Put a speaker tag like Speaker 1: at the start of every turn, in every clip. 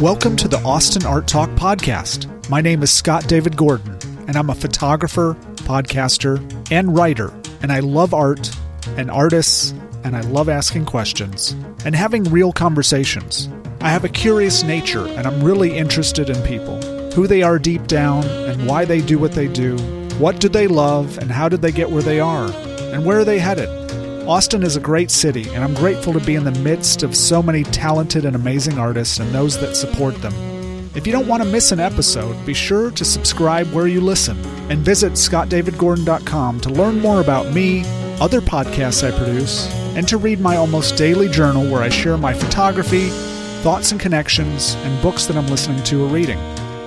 Speaker 1: Welcome to the Austin Art Talk podcast. My name is Scott David Gordon, and I'm a photographer, podcaster, and writer. And I love art and artists, and I love asking questions and having real conversations. I have a curious nature, and I'm really interested in people who they are deep down, and why they do what they do. What do they love, and how did they get where they are? And where are they headed? Austin is a great city, and I'm grateful to be in the midst of so many talented and amazing artists and those that support them. If you don't want to miss an episode, be sure to subscribe where you listen and visit scottdavidgordon.com to learn more about me, other podcasts I produce, and to read my almost daily journal where I share my photography, thoughts and connections, and books that I'm listening to or reading.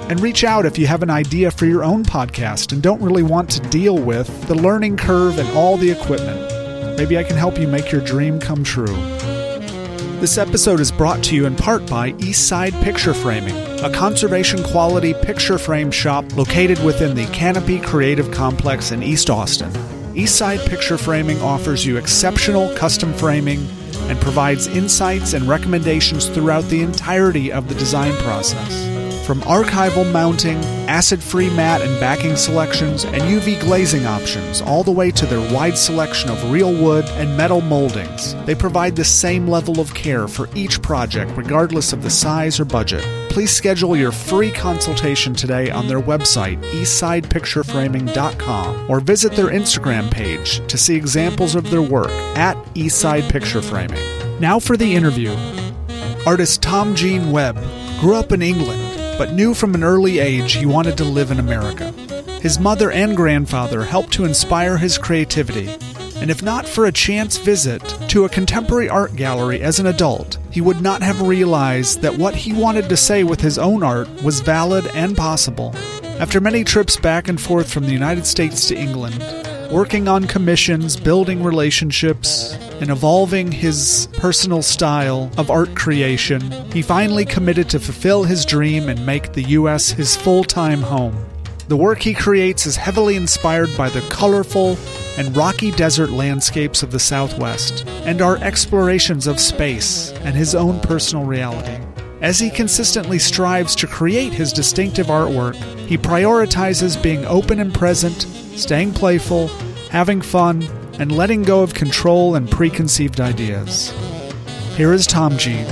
Speaker 1: And reach out if you have an idea for your own podcast and don't really want to deal with the learning curve and all the equipment. Maybe I can help you make your dream come true. This episode is brought to you in part by Eastside Picture Framing, a conservation quality picture frame shop located within the Canopy Creative Complex in East Austin. Eastside Picture Framing offers you exceptional custom framing and provides insights and recommendations throughout the entirety of the design process. From archival mounting, acid free mat and backing selections, and UV glazing options, all the way to their wide selection of real wood and metal moldings, they provide the same level of care for each project, regardless of the size or budget. Please schedule your free consultation today on their website, eastsidepictureframing.com, or visit their Instagram page to see examples of their work at Eastside Picture Framing. Now for the interview. Artist Tom Jean Webb grew up in England but knew from an early age he wanted to live in America. His mother and grandfather helped to inspire his creativity, and if not for a chance visit to a contemporary art gallery as an adult, he would not have realized that what he wanted to say with his own art was valid and possible. After many trips back and forth from the United States to England, working on commissions, building relationships, and evolving his personal style of art creation, he finally committed to fulfill his dream and make the U.S. his full time home. The work he creates is heavily inspired by the colorful and rocky desert landscapes of the Southwest and our explorations of space and his own personal reality. As he consistently strives to create his distinctive artwork, he prioritizes being open and present, staying playful, having fun, and letting go of control and preconceived ideas. Here is Tom Jean.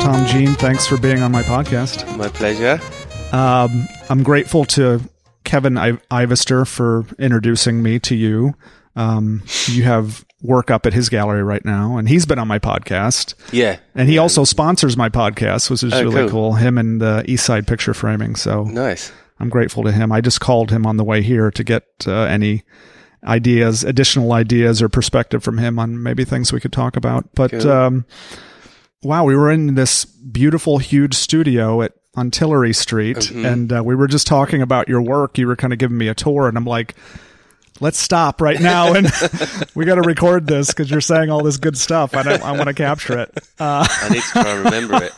Speaker 1: Tom Jean, thanks for being on my podcast.
Speaker 2: My pleasure.
Speaker 1: Um, I'm grateful to Kevin I- Ivester for introducing me to you. Um, you have work up at his gallery right now, and he's been on my podcast.
Speaker 2: Yeah.
Speaker 1: And he also sponsors my podcast, which is
Speaker 2: Oh,
Speaker 1: really
Speaker 2: cool.
Speaker 1: cool. Him and uh, Eastside Picture Framing. So
Speaker 2: Nice.
Speaker 1: I'm grateful to him. I just called him on the way here to get uh, any ideas, additional ideas or perspective from him on maybe things we could talk about. But
Speaker 2: Cool.
Speaker 1: um, wow, we were in this beautiful, huge studio at on Tillery Street,
Speaker 2: Mm-hmm.
Speaker 1: and uh, we were just talking about your work. You were kind of giving me a tour, and I'm like. Let's stop right now, and we got to record this because you're saying all this good stuff. I, I want to capture it. Uh,
Speaker 2: I need to try and remember it.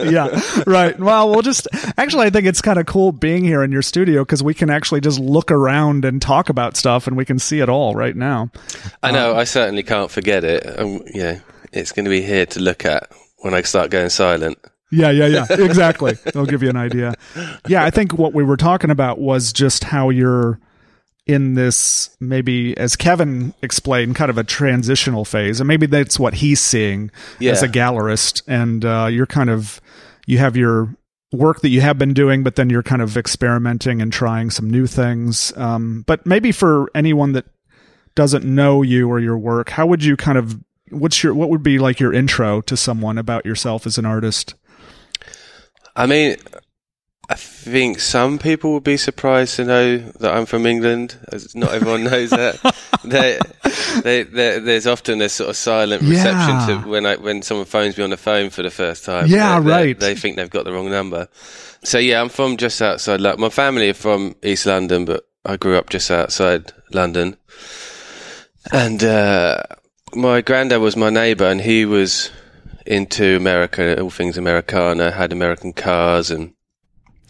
Speaker 1: yeah, right. Well, we'll just actually, I think it's kind of cool being here in your studio because we can actually just look around and talk about stuff, and we can see it all right now.
Speaker 2: I know. I certainly can't forget it. Um, yeah, it's going to be here to look at when I start going silent.
Speaker 1: Yeah, yeah, yeah. Exactly. It'll give you an idea. Yeah, I think what we were talking about was just how you're in this maybe as Kevin explained, kind of a transitional phase, and maybe that's what he's seeing as a gallerist, and uh, you're kind of you have your work that you have been doing, but then you're kind of experimenting and trying some new things. Um, but maybe for anyone that doesn't know you or your work, how would you kind of what's your what would be like your intro to someone about yourself as an artist?
Speaker 2: I mean, I think some people would be surprised to know that I'm from England. Not everyone knows that. There, there, there, there's often a sort of silent reception
Speaker 1: Yeah.
Speaker 2: to when I when someone phones me on the phone for the first time.
Speaker 1: Yeah,
Speaker 2: They- they-
Speaker 1: right.
Speaker 2: They think they've got the wrong number. So yeah, I'm from just outside. Lo- My family are from East London, but I grew up just outside London. And uh, my granddad was my neighbour, and he was into America, all things Americana, had American cars, and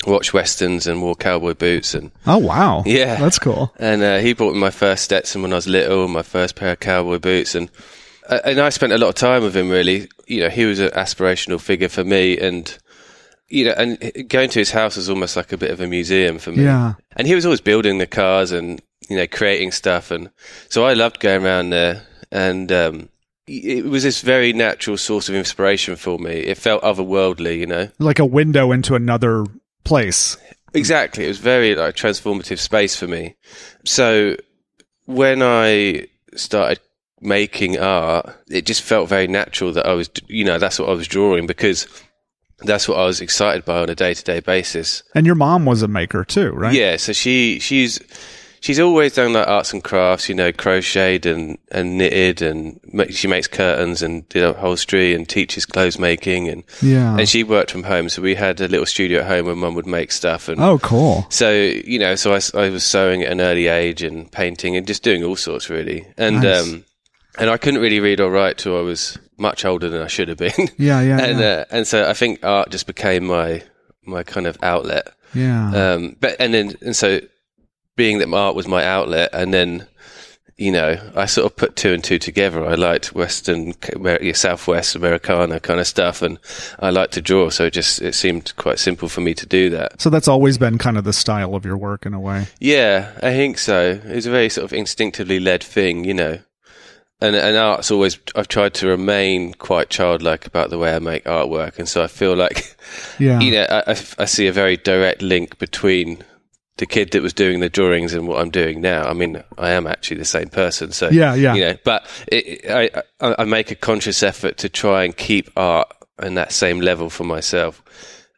Speaker 2: watched westerns and wore cowboy boots and
Speaker 1: Oh wow.
Speaker 2: Yeah.
Speaker 1: That's cool.
Speaker 2: and uh, he bought me my first Stetson when I was little, my first pair of cowboy boots, and uh, and I spent a lot of time with him. Really, you know, he was an aspirational figure for me, and you know, and going to his house was almost like a bit of a museum for me.
Speaker 1: Yeah.
Speaker 2: And he was always building the cars and you know creating stuff, and so I loved going around there, and um, it was this very natural source of inspiration for me. It felt otherworldly, you know.
Speaker 1: Like a window into another place.
Speaker 2: Exactly. It was very like transformative space for me. So when I started making art, it just felt very natural that I was, you know, that's what I was drawing because that's what I was excited by on a day to day basis.
Speaker 1: And your mom was a maker too, right?
Speaker 2: Yeah. So she, she's, she's always done like arts and crafts, you know, crocheted and, and knitted and she makes curtains and did upholstery and teaches clothes making and,
Speaker 1: Yeah.
Speaker 2: and she worked from home. So we had a little studio at home where mum would make stuff and,
Speaker 1: oh, cool.
Speaker 2: so you know, so I, I was sewing at an early age and painting and just doing all sorts really, and
Speaker 1: Nice.
Speaker 2: um, and I couldn't really read or write till I was much older than I should have been,
Speaker 1: Yeah, yeah,
Speaker 2: and
Speaker 1: yeah.
Speaker 2: uh, and so I think art just became my my kind of outlet.
Speaker 1: yeah.
Speaker 2: Um, but and then and so being that my art was my outlet, and then you know I sort of put two and two together. I liked Western, Southwest Americana kind of stuff, and I liked to draw, so it just it seemed quite simple for me to do that.
Speaker 1: so that's always been kind of the style of your work in a way.
Speaker 2: Yeah, I think so. It's a very sort of instinctively led thing, you know. And and art's always I've tried to remain quite childlike about the way I make artwork, and so I feel like
Speaker 1: Yeah.
Speaker 2: you know I, I, I see a very direct link between the kid that was doing the drawings and what I'm doing now. I mean, I am actually the same person, so
Speaker 1: Yeah, yeah.
Speaker 2: You know, but it, I, I I make a conscious effort to try and keep art on that same level for myself.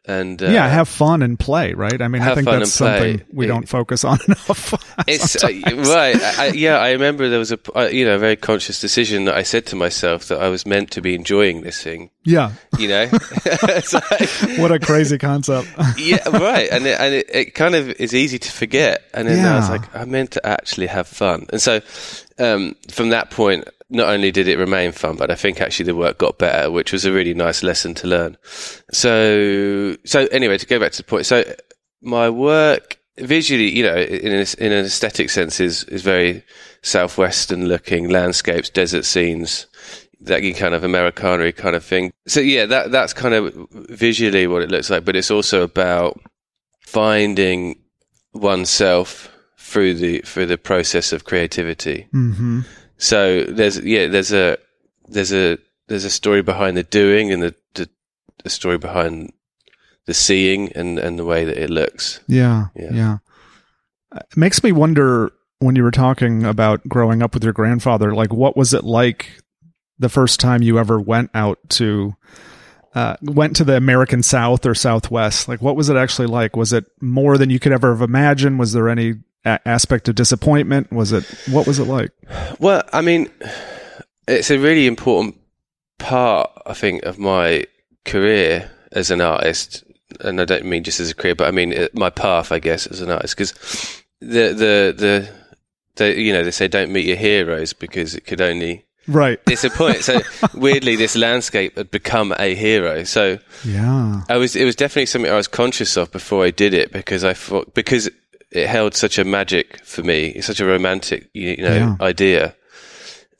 Speaker 2: And uh,
Speaker 1: yeah, have fun and play, right? I mean, I think that's something we
Speaker 2: It-
Speaker 1: don't focus on enough.
Speaker 2: It's uh, right. I, I- yeah, I remember there was a uh, you know a very conscious decision that I said to myself that I was meant to be enjoying this thing.
Speaker 1: yeah.
Speaker 2: You know, like,
Speaker 1: What a crazy concept.
Speaker 2: yeah, right. And it, and it, it kind of is easy to forget. And then I was like, I'm meant to actually have fun. And so um, from that point, not only did it remain fun, but I think actually the work got better, which was a really nice lesson to learn. So so anyway, to go back to the point, so my work visually, you know, in an, in an aesthetic sense, is is very southwestern looking landscapes, desert scenes, that kind of Americana kind of thing. So yeah, that that's kind of visually what it looks like, but it's also about finding oneself through the through the process of creativity.
Speaker 1: hmm
Speaker 2: So there's yeah, there's a there's a there's a story behind the doing and the the, the story behind the seeing and and the way that it looks.
Speaker 1: Yeah,
Speaker 2: Yeah.
Speaker 1: yeah. It makes me wonder when you were talking about growing up with your grandfather, like what was it like the first time you ever went out to uh, went to the American South or Southwest? Like, what was it actually like? Was it more than you could ever have imagined? Was there any a- aspect of disappointment? Was it what was it like?
Speaker 2: Well, I mean, it's a really important part, I think, of my career as an artist, and I don't mean just as a career, but I mean my path, I guess, as an artist, because the the the the you know they say don't meet your heroes because it could only
Speaker 1: Right.
Speaker 2: disappoint. so weirdly, this landscape had become a hero. So
Speaker 1: Yeah.
Speaker 2: I was it was definitely something I was conscious of before I did it because I thought because it held such a magic for me, it's such a romantic you know
Speaker 1: Yeah.
Speaker 2: idea.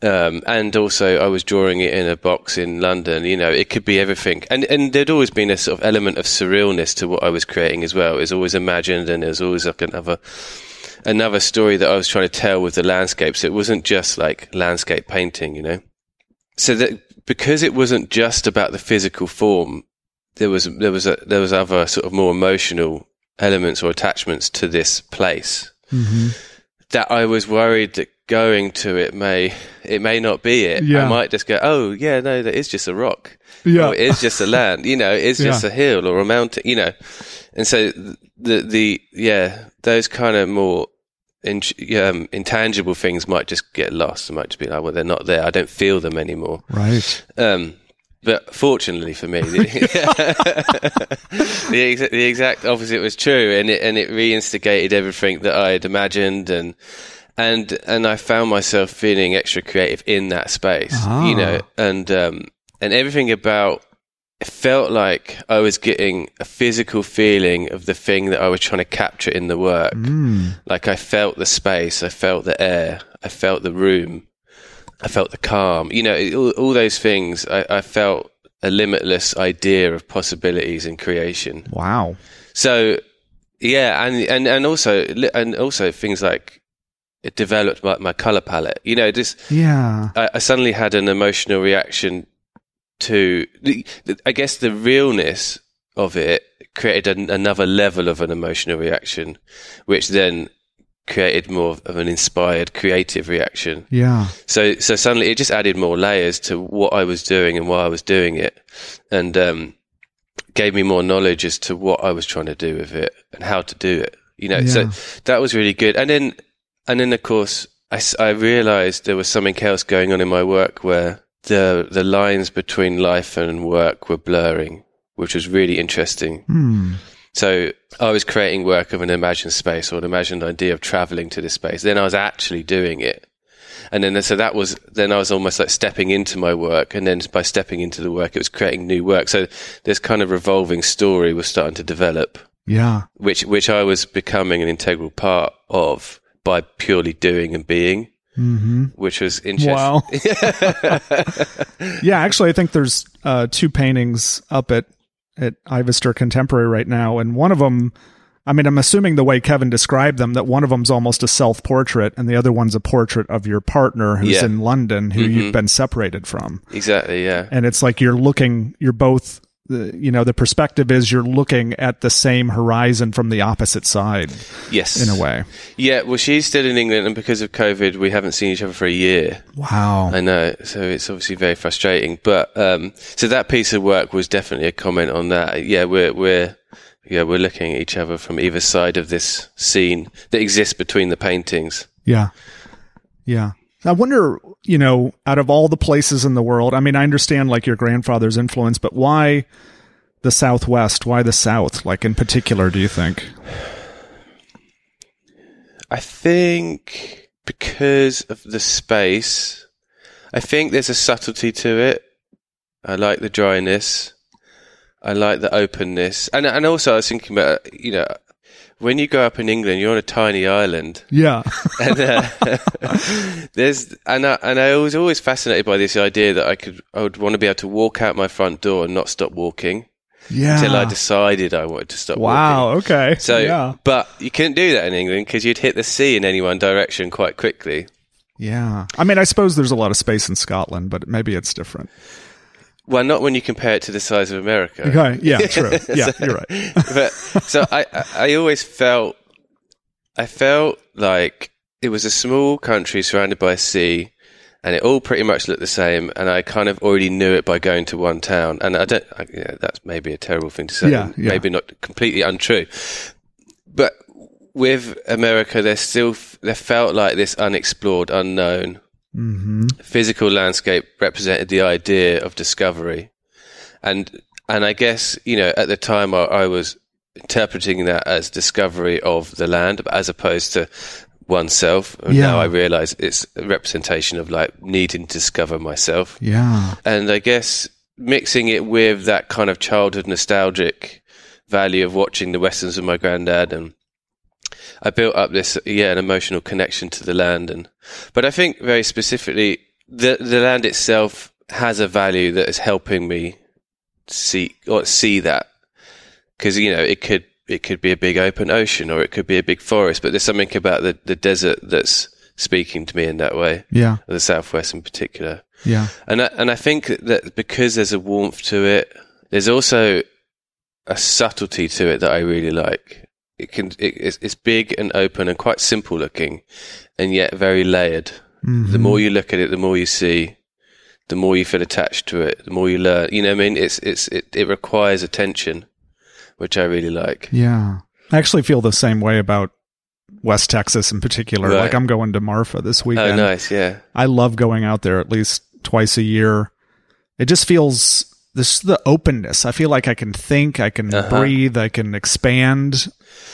Speaker 2: Um, and also, I was drawing it in a box in London. You know, it could be everything, and and there'd always been a sort of element of surrealness to what I was creating as well. It was always imagined, and it was always like another another story that I was trying to tell with the landscapes. It wasn't just like landscape painting, you know. So that because it wasn't just about the physical form, there was there was a, there was other sort of more emotional elements or attachments to this place
Speaker 1: hmm
Speaker 2: that I was worried that going to it may it may not be it.
Speaker 1: Yeah.
Speaker 2: I might just go, oh yeah, no, that is just a rock.
Speaker 1: Yeah.
Speaker 2: It is just a land. You know, it's just
Speaker 1: Yeah.
Speaker 2: a hill or a mountain. You know, and so the the yeah those kind of more in, um, intangible things might just get lost. It might just be like, well, they're not there. I don't feel them anymore.
Speaker 1: Right.
Speaker 2: Um, but fortunately for me, the, the, the exact opposite was true, and it and it reinstigated everything that I had imagined, and and and I found myself feeling extra creative in that space,
Speaker 1: Ah.
Speaker 2: you know, and um, and everything about it felt like I was getting a physical feeling of the thing that I was trying to capture in the work. Like I felt the space, I felt the air, I felt the room, I felt the calm. You know, all, all those things. I, I felt a limitless idea of possibilities and creation.
Speaker 1: Wow.
Speaker 2: So yeah, and and and also and also things like it developed my, my color palette. You know, just
Speaker 1: Yeah.
Speaker 2: I, I suddenly had an emotional reaction to, I guess, the realness of it created an, another level of an emotional reaction, which then created more of an inspired, creative reaction.
Speaker 1: Yeah.
Speaker 2: So, so suddenly it just added more layers to what I was doing and why I was doing it, and um, gave me more knowledge as to what I was trying to do with it and how to do it. You know,
Speaker 1: Yeah.
Speaker 2: so that was really good. And then, and then of course, I realized there was something else going on in my work where the the lines between life and work were blurring, which was really interesting.
Speaker 1: Hmm.
Speaker 2: So I was creating work of an imagined space or an imagined idea of traveling to this space. Then I was actually doing it. And then, so that was, then I was almost like stepping into my work. And then by stepping into the work, it was creating new work. So this kind of revolving story was starting to develop,
Speaker 1: Yeah.
Speaker 2: which, which I was becoming an integral part of by purely doing and being,
Speaker 1: Mm-hmm.
Speaker 2: which was interesting.
Speaker 1: Wow. yeah, actually, I think there's uh, two paintings up at at Ivester Contemporary right now, and one of them. I mean, I'm assuming the way Kevin described them, that one of them's almost a self portrait, and the other one's a portrait of your partner who's
Speaker 2: Yeah.
Speaker 1: in London, who mm-hmm. you've been separated from.
Speaker 2: Exactly. Yeah.
Speaker 1: And it's like you're looking, you're both, the, you know, the perspective is you're looking at the same horizon from the opposite side,
Speaker 2: Yes.
Speaker 1: in a way.
Speaker 2: Yeah. Well, she's still in England and because of COVID, we haven't seen each other for a year.
Speaker 1: Wow.
Speaker 2: I know, so it's obviously very frustrating. But um, so that piece of work was definitely a comment on that. Yeah, we're we're yeah we're looking at each other from either side of this scene that exists between the paintings.
Speaker 1: Yeah. Yeah. I wonder, you know, out of all the places in the world, I mean, I understand like your grandfather's influence, but why the Southwest? Why the South? Like in particular, do you think?
Speaker 2: I think because of the space, I think there's a subtlety to it. I like the dryness. I like the openness, and and also I was thinking about you know when you go up in England, you're on a tiny island.
Speaker 1: Yeah.
Speaker 2: and uh, there's and I, and I was always fascinated by this idea that I could I would want to be able to walk out my front door and not stop walking
Speaker 1: yeah.
Speaker 2: until I decided I wanted to stop walking.
Speaker 1: wow. Okay.
Speaker 2: So,
Speaker 1: yeah.
Speaker 2: but you couldn't do that in England because you'd hit the sea in any one direction quite quickly.
Speaker 1: Yeah. I mean, I suppose there's a lot of space in Scotland, but maybe it's different.
Speaker 2: Well, not when you compare it to the size of America.
Speaker 1: Okay. Yeah. True. Yeah. You're right.
Speaker 2: but so I, I always felt I felt like it was a small country surrounded by sea and it all pretty much looked the same and I kind of already knew it by going to one town and I don't I, yeah, that's maybe a terrible thing to say
Speaker 1: Yeah, yeah.
Speaker 2: maybe not completely untrue but with America there still there felt like this unexplored unknown
Speaker 1: hmm
Speaker 2: physical landscape represented the idea of discovery, and and I guess you know at the time I, I was interpreting that as discovery of the land as opposed to oneself. And
Speaker 1: Yeah.
Speaker 2: Now I realise it's a representation of like needing to discover myself,
Speaker 1: Yeah.
Speaker 2: and I guess mixing it with that kind of childhood nostalgic value of watching the westerns with my granddad and I built up this yeah an emotional connection to the land and but I think very specifically the the land itself has a value that is helping me see or see that because you know it could it could be a big open ocean or it could be a big forest but there's something about the the desert that's speaking to me in that way
Speaker 1: Yeah.
Speaker 2: the southwest in particular
Speaker 1: Yeah.
Speaker 2: and I, and I think that because there's a warmth to it, there's also a subtlety to it that I really like. It can it, it's, it's big and open and quite simple looking, and yet very layered.
Speaker 1: Mm-hmm.
Speaker 2: The more you look at it, the more you see. The more you feel attached to it, the more you learn. You know what I mean? It's it's it, it requires attention, which I really like.
Speaker 1: Yeah. I actually feel the same way about West Texas in particular.
Speaker 2: Right.
Speaker 1: Like I'm going to Marfa this weekend.
Speaker 2: Oh, nice, yeah,
Speaker 1: I love going out there at least twice a year. It just feels this the openness. I feel like I can think, I can
Speaker 2: Uh-huh.
Speaker 1: breathe, I can expand.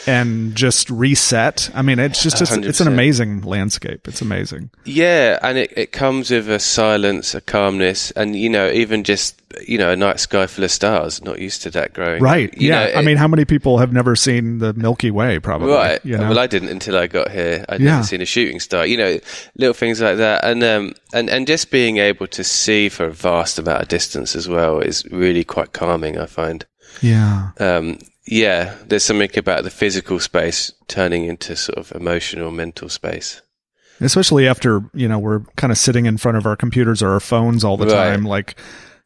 Speaker 1: And just reset. I mean, it's just it's, it's an amazing landscape. It's amazing.
Speaker 2: Yeah, and it, it comes with a silence, a calmness, and you know, even just you know, a night sky full of stars. Not used to that growing.
Speaker 1: Right.
Speaker 2: You
Speaker 1: yeah.
Speaker 2: know,
Speaker 1: I
Speaker 2: it-
Speaker 1: mean, how many people have never seen the Milky Way? Probably.
Speaker 2: Right.
Speaker 1: You know?
Speaker 2: Well, I didn't until I got here. I'd
Speaker 1: Yeah.
Speaker 2: never seen a shooting star. You know, little things like that, and um, and and just being able to see for a vast amount of distance as well is really quite calming. I find.
Speaker 1: yeah.
Speaker 2: Um, yeah, there's something about the physical space turning into sort of emotional, mental space.
Speaker 1: Especially after you know we're kind of sitting in front of our computers or our phones all the
Speaker 2: Right.
Speaker 1: time, like.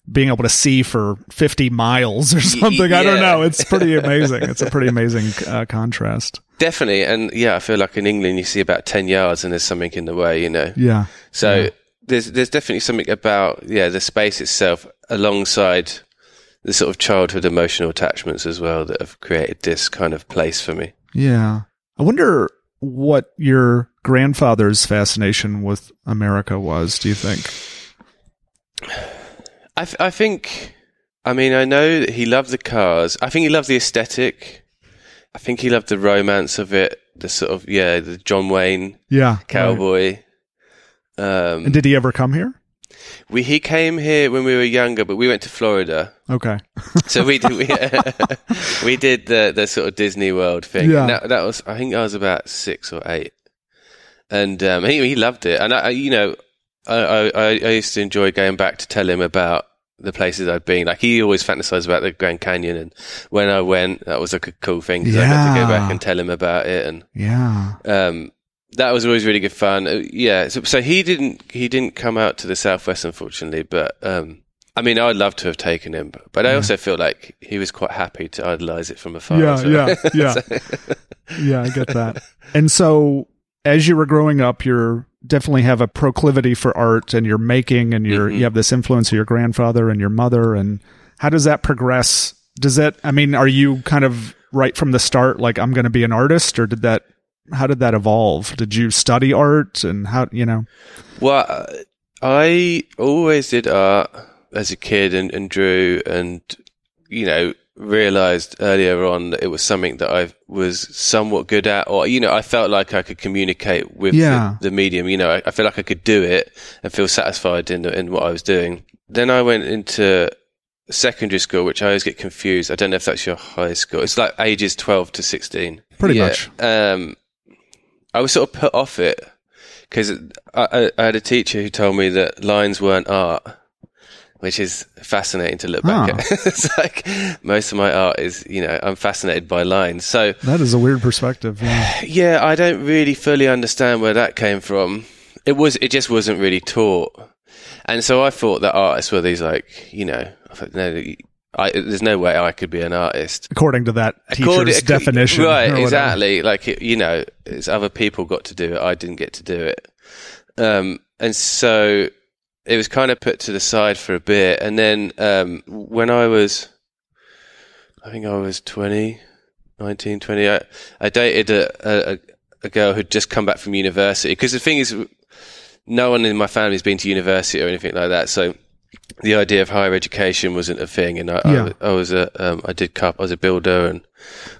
Speaker 1: Being able to see for 50 miles or something. I don't know. It's pretty amazing. It's a pretty amazing uh, contrast.
Speaker 2: Definitely, and yeah, I feel like in England you see about ten yards and there's something in the way. You know.
Speaker 1: Yeah.
Speaker 2: So
Speaker 1: Yeah.
Speaker 2: there's there's definitely something about yeah the space itself alongside the sort of childhood emotional attachments as well that have created this kind of place for me.
Speaker 1: Yeah. I wonder what your grandfather's fascination with America was, do you think?
Speaker 2: I th- I think I mean I know that he loved the cars. I think he loved the aesthetic. I think he loved the romance of it. The sort of yeah the John Wayne
Speaker 1: Yeah. right.
Speaker 2: cowboy. Um,
Speaker 1: And did he ever come here?
Speaker 2: We he came here when we were younger, but we went to Florida.
Speaker 1: Okay.
Speaker 2: So we did, we, we did the the sort of Disney World thing.
Speaker 1: Yeah.
Speaker 2: That, that was I think I was about six or eight, and um, he he loved it. And I, you know I, I I used to enjoy going back to tell him about the places I'd been. Like he always fantasized about the Grand Canyon, and when I went, that was like a cool thing because I got to go back and tell him about it and
Speaker 1: Yeah.
Speaker 2: um, that was always really good fun. Uh, yeah, so, so he didn't he didn't come out to the southwest unfortunately, but um, I mean, I'd love to have taken him, but, but I also feel like he was quite happy to idolize it from afar.
Speaker 1: Yeah,
Speaker 2: well.
Speaker 1: yeah, yeah. Yeah, I get that. And so as you were growing up, you're definitely have a proclivity for art and you're making and you're
Speaker 2: Mhm.
Speaker 1: you have this influence of your grandfather and your mother and how does that progress? Does that I mean, are you kind of right from the start like I'm going to be an artist or did that how did that evolve? Did you study art and how, you know?
Speaker 2: Well, I always did art as a kid and, and drew, and you know, realized earlier on that it was something that I was somewhat good at, or you know, I felt like I could communicate with
Speaker 1: Yeah.
Speaker 2: the, the medium. You know, I, I feel like I could do it and feel satisfied in in what I was doing. Then I went into secondary school, which I always get confused. I don't know if that's your high school. It's like ages twelve to sixteen.
Speaker 1: Pretty
Speaker 2: Yeah.
Speaker 1: much.
Speaker 2: Um, I was sort of put off it because I, I, had a teacher who told me that lines weren't art, which is fascinating to look back
Speaker 1: Ah.
Speaker 2: at. it's like most of my art is, you know, I'm fascinated by lines. So
Speaker 1: That is a weird perspective. Yeah.
Speaker 2: yeah, I don't really fully understand where that came from. It was, it just wasn't really taught, and so I thought that artists were these like, you know, I thought, no, I, there's no way I could be an artist.
Speaker 1: According to that teacher's
Speaker 2: According-
Speaker 1: definition.
Speaker 2: Right, exactly. Like, it- you know, it's other people got to do it. I didn't get to do it. Um, and so it was kind of put to the side for a bit. And then, um, when I was, I think I was 20, 19, 20, I, I dated a, a, a girl who'd just come back from university. Cause the thing is, no one in my family's been to university or anything like that. So the idea of higher education wasn't a thing. And I, I
Speaker 1: Yeah.
Speaker 2: was- I, was a, um, I did cup, I was a builder and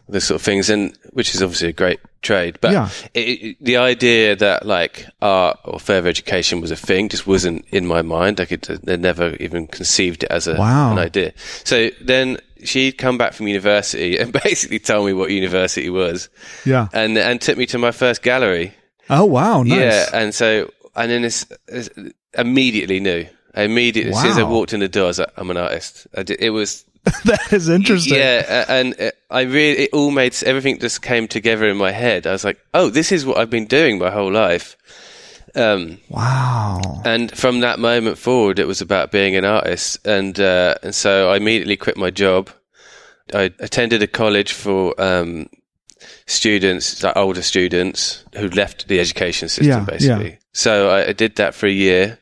Speaker 2: this sort of things, and which is obviously a great trade. But
Speaker 1: Yeah.
Speaker 2: it, it, the idea that like art or further education was a thing just wasn't in my mind. I could, they never even conceived it as a,
Speaker 1: Wow.
Speaker 2: an idea. So then she'd come back from university and basically told me what university was
Speaker 1: Yeah.
Speaker 2: and, and took me to my first gallery.
Speaker 1: Oh wow, nice.
Speaker 2: Yeah, and so and then it's, it's immediately knew. I immediately, as soon as I walked in the door, I was like, I'm an artist. I did, it was,
Speaker 1: that is interesting.
Speaker 2: yeah, and I really, it all made everything just came together in my head. I was like, oh, this is what I've been doing my whole life. Um,
Speaker 1: Wow.
Speaker 2: and from that moment forward, it was about being an artist, and uh, and so I immediately quit my job. I attended a college for um, students, like older students who left the education system,
Speaker 1: Yeah,
Speaker 2: basically. So I, I did that for a year,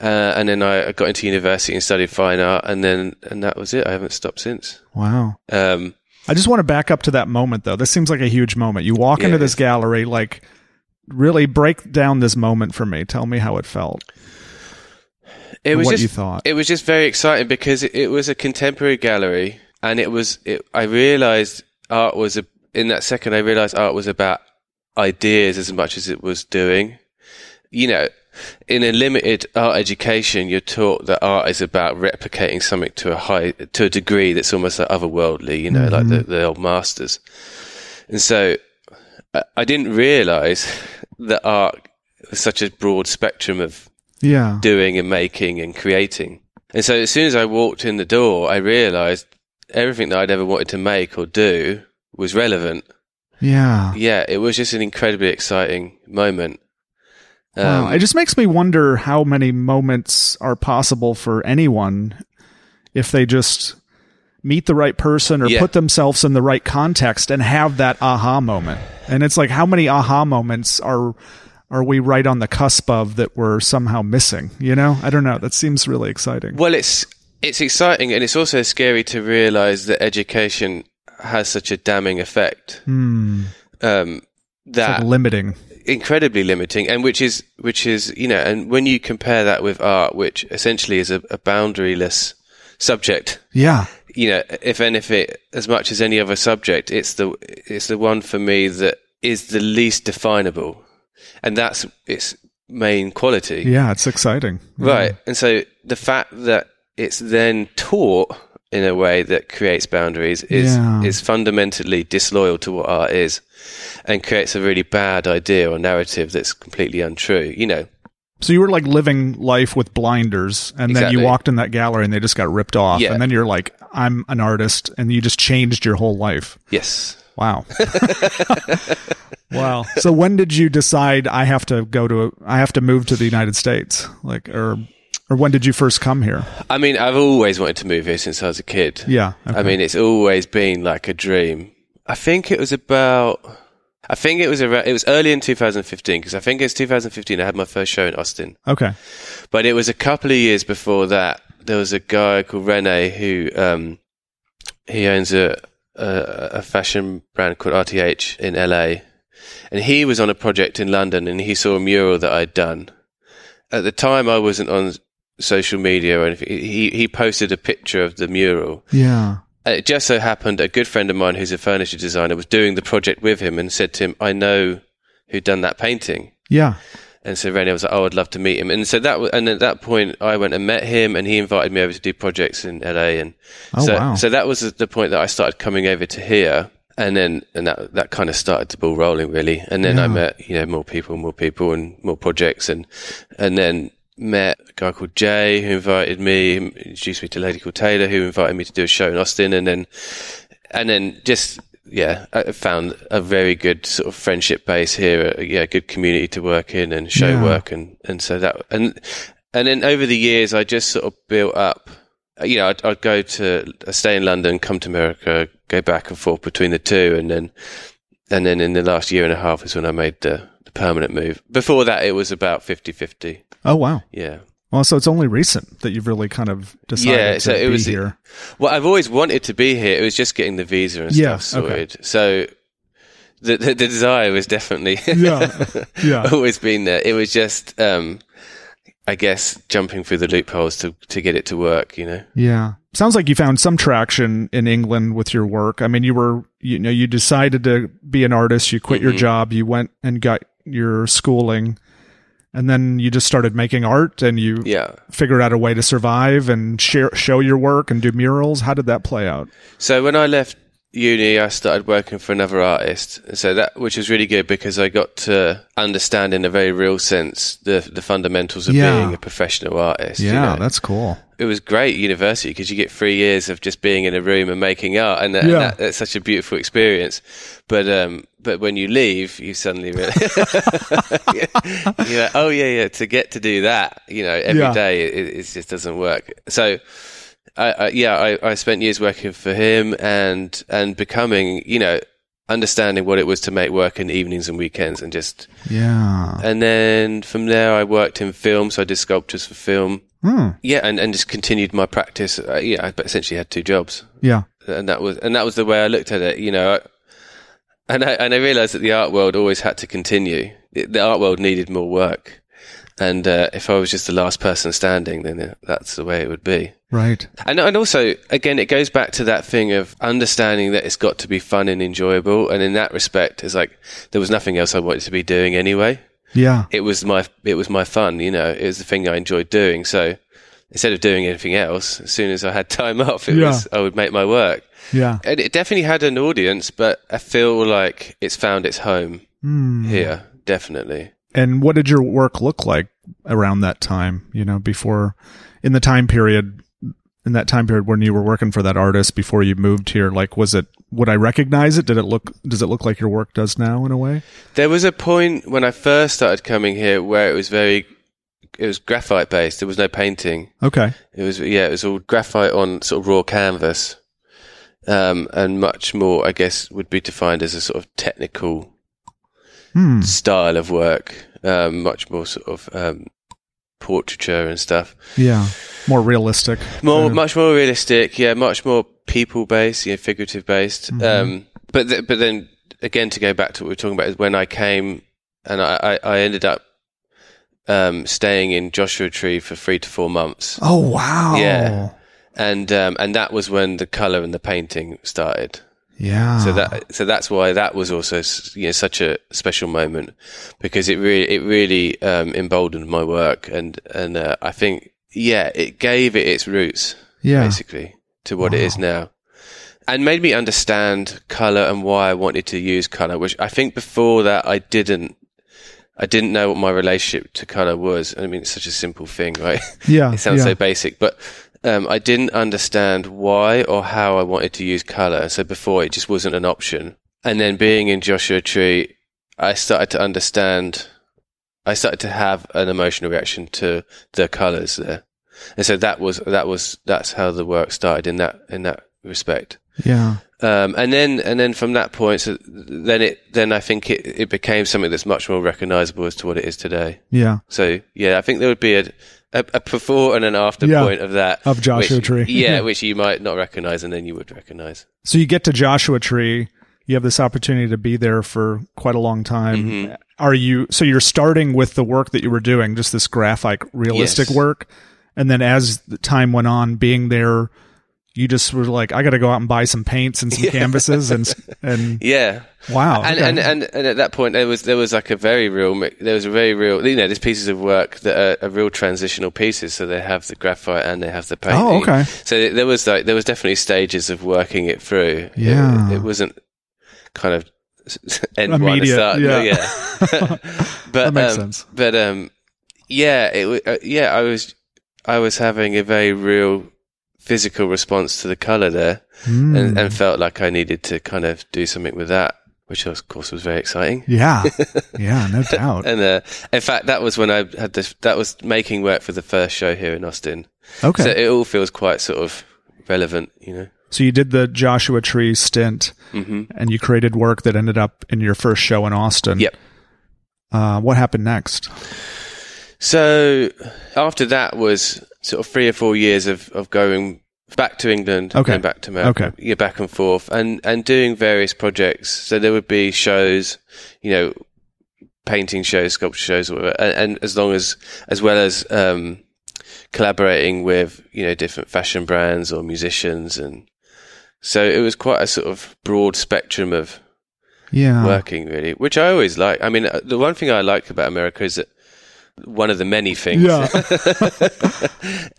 Speaker 2: uh, and then I, got into university and studied fine art, and then and that was it. I haven't stopped since.
Speaker 1: Wow.
Speaker 2: Um,
Speaker 1: I just want to back up to that moment though. This seems like a huge moment. You walk
Speaker 2: Yeah,
Speaker 1: into this gallery, like really break down this moment for me. Tell me how it felt.
Speaker 2: it was
Speaker 1: what
Speaker 2: just
Speaker 1: you thought.
Speaker 2: it was just very exciting because it, it was a contemporary gallery, and it was it, I realised art was a in that second, I realized art was about ideas as much as it was doing. You know, in a limited art education, you're taught that art is about replicating something to a high, to a degree that's almost like otherworldly, you know, like the, mm-hmm. the old masters. And so I, I didn't realize that art was such a broad spectrum of
Speaker 1: Yeah.
Speaker 2: doing and making and creating. And so as soon as I walked in the door, I realized everything that I'd ever wanted to make or do was relevant.
Speaker 1: Yeah.
Speaker 2: Yeah, it was just an incredibly exciting moment.
Speaker 1: Wow.
Speaker 2: Um,
Speaker 1: It just makes me wonder how many moments are possible for anyone if they just meet the right person or
Speaker 2: Yeah.
Speaker 1: put themselves in the right context and have that aha moment. And it's like how many aha moments are are we right on the cusp of that we're somehow missing, you know? I don't know. That seems really exciting.
Speaker 2: Well, it's it's exciting, and it's also scary to realize that education has such a damning effect.
Speaker 1: Hmm.
Speaker 2: Um, that
Speaker 1: Like limiting.
Speaker 2: Incredibly limiting, and which is which is you know, and when you compare that with art, which essentially is a, a boundaryless subject,
Speaker 1: Yeah.
Speaker 2: you know, if anything, as much as any other subject, it's the it's the one for me that is the least definable, and that's its main quality.
Speaker 1: Yeah, it's exciting.
Speaker 2: Right. And so the fact that it's then taught in a way that creates boundaries is
Speaker 1: Yeah.
Speaker 2: is fundamentally disloyal to what art is and creates a really bad idea or narrative that's completely untrue. You know.
Speaker 1: So you were like living life with blinders, and then you walked in that gallery and they just got ripped off.
Speaker 2: Yeah.
Speaker 1: And then you're like, I'm an artist, and you just changed your whole life.
Speaker 2: Yes.
Speaker 1: Wow. wow. So when did you decide I have to go to I have to move to the United States? Like or or when did you first come here?
Speaker 2: I mean, I've always wanted to move here since I was a kid.
Speaker 1: Yeah.
Speaker 2: I mean, it's always been like a dream. I think it was about. I think it was around, it was early in 2015 because I think it's 2015 I had my first show in Austin.
Speaker 1: Okay.
Speaker 2: But it was a couple of years before that. There was a guy called Rene who um, he owns a, a a fashion brand called RTH in LA, and he was on a project in London, and he saw a mural that I'd done. At the time, I wasn't on social media or anything. He he posted a picture of the mural.
Speaker 1: Yeah.
Speaker 2: Uh, it just so happened a good friend of mine who's a furniture designer was doing the project with him and said to him, "I know who'd done that painting."
Speaker 1: Yeah.
Speaker 2: And so Rennie was like, "Oh, I'd love to meet him." And so that, and at that point, I went and met him, and he invited me over to do projects in LA. And
Speaker 1: Oh,
Speaker 2: so,
Speaker 1: wow.
Speaker 2: so that was the point that I started coming over to here, and then and that that kind of started the ball rolling, really. And then I met you know more people, more people, and more projects, and and then met a guy called Jay who invited me, introduced me to a lady called Taylor who invited me to do a show in Austin, and then and then just yeah, I found a very good sort of friendship base here. uh, Yeah, good community to work in and show
Speaker 1: Yeah.
Speaker 2: work, and and so that and and then over the years, I just sort of built up. You know, I'd, I'd go to I'd stay in London, come to America, go back and forth between the two, and then and then in the last year and a half is when I made the, the permanent move. Before that, it was about 50-50.
Speaker 1: Oh wow.
Speaker 2: Yeah.
Speaker 1: Well, so it's only recent that you've really kind of decided
Speaker 2: Yeah,
Speaker 1: to
Speaker 2: so it
Speaker 1: be
Speaker 2: was-
Speaker 1: here.
Speaker 2: Well, I've always wanted to be here. It was just getting the visa and
Speaker 1: Yeah,
Speaker 2: stuff sorted. So the, the the desire was definitely
Speaker 1: Yeah. Yeah.
Speaker 2: always been there. It was just um I guess jumping through the loopholes to to get it to work, you know.
Speaker 1: Yeah. Sounds like you found some traction in England with your work. I mean, you were, you know, you decided to be an artist, you quit your
Speaker 2: Mhm.
Speaker 1: job, you went and got your schooling, and then you just started making art and you
Speaker 2: Yeah.
Speaker 1: figured out a way to survive and share, show your work and do murals. How did that play out?
Speaker 2: So when I left uni, I started working for another artist. So that, which was really good because I got to understand in a very real sense the the fundamentals of
Speaker 1: Yeah.
Speaker 2: being a professional artist. you know.
Speaker 1: that's cool.
Speaker 2: It was great university because you get three years of just being in a room and making art, and, that,
Speaker 1: Yeah.
Speaker 2: and that, that's such a beautiful experience. But um, but when you leave, you suddenly realize, you're like, oh yeah, yeah, to get to do that, you know, every
Speaker 1: Yeah.
Speaker 2: day, it, it just doesn't work. So. I, I, yeah, I, I spent years working for him and and becoming, you know, understanding what it was to make work in evenings and weekends, and just
Speaker 1: Yeah.
Speaker 2: and then from there I worked in film, so I did sculptures for film,
Speaker 1: Hmm.
Speaker 2: yeah, and, and just continued my practice. Uh, yeah, I essentially had two jobs,
Speaker 1: Yeah.
Speaker 2: and that was and that was the way I looked at it. You know, I, and I and I realized that the art world always had to continue. It, the art world needed more work, And uh, if I was just the last person standing, then uh, that's the way it would be.
Speaker 1: Right.
Speaker 2: And, and also, again, it goes back to that thing of understanding that it's got to be fun and enjoyable. And in that respect, it's like there was nothing else I wanted to be doing anyway.
Speaker 1: Yeah.
Speaker 2: It was my it was my fun, you know. It was the thing I enjoyed doing. So instead of doing anything else, as soon as I had time off, it
Speaker 1: Yeah.
Speaker 2: was I would make my work.
Speaker 1: Yeah.
Speaker 2: And it definitely had an audience, but I feel like it's found its home
Speaker 1: Hmm.
Speaker 2: here, definitely.
Speaker 1: And what did your work look like around that time? You know, before in the time period, in that time period when you were working for that artist before you moved here, like, was it, would I recognize it? Did it look, does it look like your work does now in a way?
Speaker 2: There was a point when I first started coming here where it was very it was graphite based. There was no painting.
Speaker 1: Okay.
Speaker 2: It was yeah, it was all graphite on sort of raw canvas, um, and much more. I guess would be defined as a sort of technical
Speaker 1: Hmm.
Speaker 2: style of work, um, much more sort of um, portraiture and stuff.
Speaker 1: Yeah. More realistic.
Speaker 2: More,
Speaker 1: of-
Speaker 2: much more realistic. Yeah, much more people based, you know, figurative based.
Speaker 1: Mhm.
Speaker 2: Um, but th- but then again, to go back to what we were talking about, is when I came and I, I, I ended up um, staying in Joshua Tree for three to four months,
Speaker 1: Oh, wow.
Speaker 2: Yeah. and um, and that was when the color and the painting started.
Speaker 1: Yeah.
Speaker 2: So that so that's why that was also you know such a special moment because it really it really um, emboldened my work and and uh, I think yeah it gave it its roots
Speaker 1: yeah.
Speaker 2: basically to what it is now and made me understand color and why I wanted to use color which I think before that I didn't I didn't know what my relationship to color was I mean it's such a simple thing right
Speaker 1: Yeah.
Speaker 2: it sounds
Speaker 1: yeah.
Speaker 2: so basic, but um, I didn't understand why or how I wanted to use color. So before it just wasn't an option. And then being in Joshua Tree, I started to understand. I started to have an emotional reaction to the colors there, and so that was that was that's how the work started in that in that respect.
Speaker 1: yeah.
Speaker 2: Um, and then and then from that point, so then it then I think it, it became something that's much more recognizable as to what it is today.
Speaker 1: Yeah.
Speaker 2: So yeah, I think there would be a a, a before and an after
Speaker 1: Yeah,
Speaker 2: point of that
Speaker 1: of Joshua
Speaker 2: which-
Speaker 1: Tree.
Speaker 2: Yeah,
Speaker 1: Yeah.
Speaker 2: which you might not recognize, and then you would recognize.
Speaker 1: So you get to Joshua Tree. You have this opportunity to be there for quite a long time.
Speaker 2: Mm-hmm.
Speaker 1: Are you? So you're starting with the work that you were doing, just this graphic, realistic
Speaker 2: Yes.
Speaker 1: work, and then as the time went on, being there, you just were like, I got to go out and buy some paints and some canvases, and and
Speaker 2: Yeah,
Speaker 1: wow,
Speaker 2: and,
Speaker 1: okay.
Speaker 2: and and and at that point there was there was like a very real there was a very real you know there's pieces of work that are, are real transitional pieces so they have the graphite and they have the painting.
Speaker 1: Oh, okay.
Speaker 2: So there was like there was definitely stages of working it through.
Speaker 1: Yeah.
Speaker 2: it, wasn't kind of end one and
Speaker 1: Immediate,
Speaker 2: start.
Speaker 1: yeah.
Speaker 2: yeah. but
Speaker 1: That makes
Speaker 2: um,
Speaker 1: sense.
Speaker 2: But um, yeah, it uh, yeah I was I was having a very real physical response to the color there
Speaker 1: Hmm.
Speaker 2: and, and felt like I needed to kind of do something with that, which of course was very exciting.
Speaker 1: yeah, yeah, no doubt.
Speaker 2: And uh, in fact, that was when I had this. That was making work for the first show here in Austin.
Speaker 1: Okay,
Speaker 2: So it all feels quite sort of relevant, you know.
Speaker 1: so you did the Joshua Tree stint,
Speaker 2: hmm
Speaker 1: and you created work that ended up in your first show in Austin.
Speaker 2: Yep.
Speaker 1: Uh, what happened next?
Speaker 2: So after that was sort of three or four years of, of going back to England,
Speaker 1: Okay.
Speaker 2: going back to America,
Speaker 1: Okay.
Speaker 2: yeah, back and forth, and and doing various projects. So there would be shows, you know, painting shows, sculpture shows, whatever, and, and as long as as well as um, collaborating with you know different fashion brands or musicians, and so it was quite a sort of broad spectrum of
Speaker 1: Yeah,
Speaker 2: working really, which I always like. I mean, uh, the one thing I like about America is that one of the many things
Speaker 1: Yeah.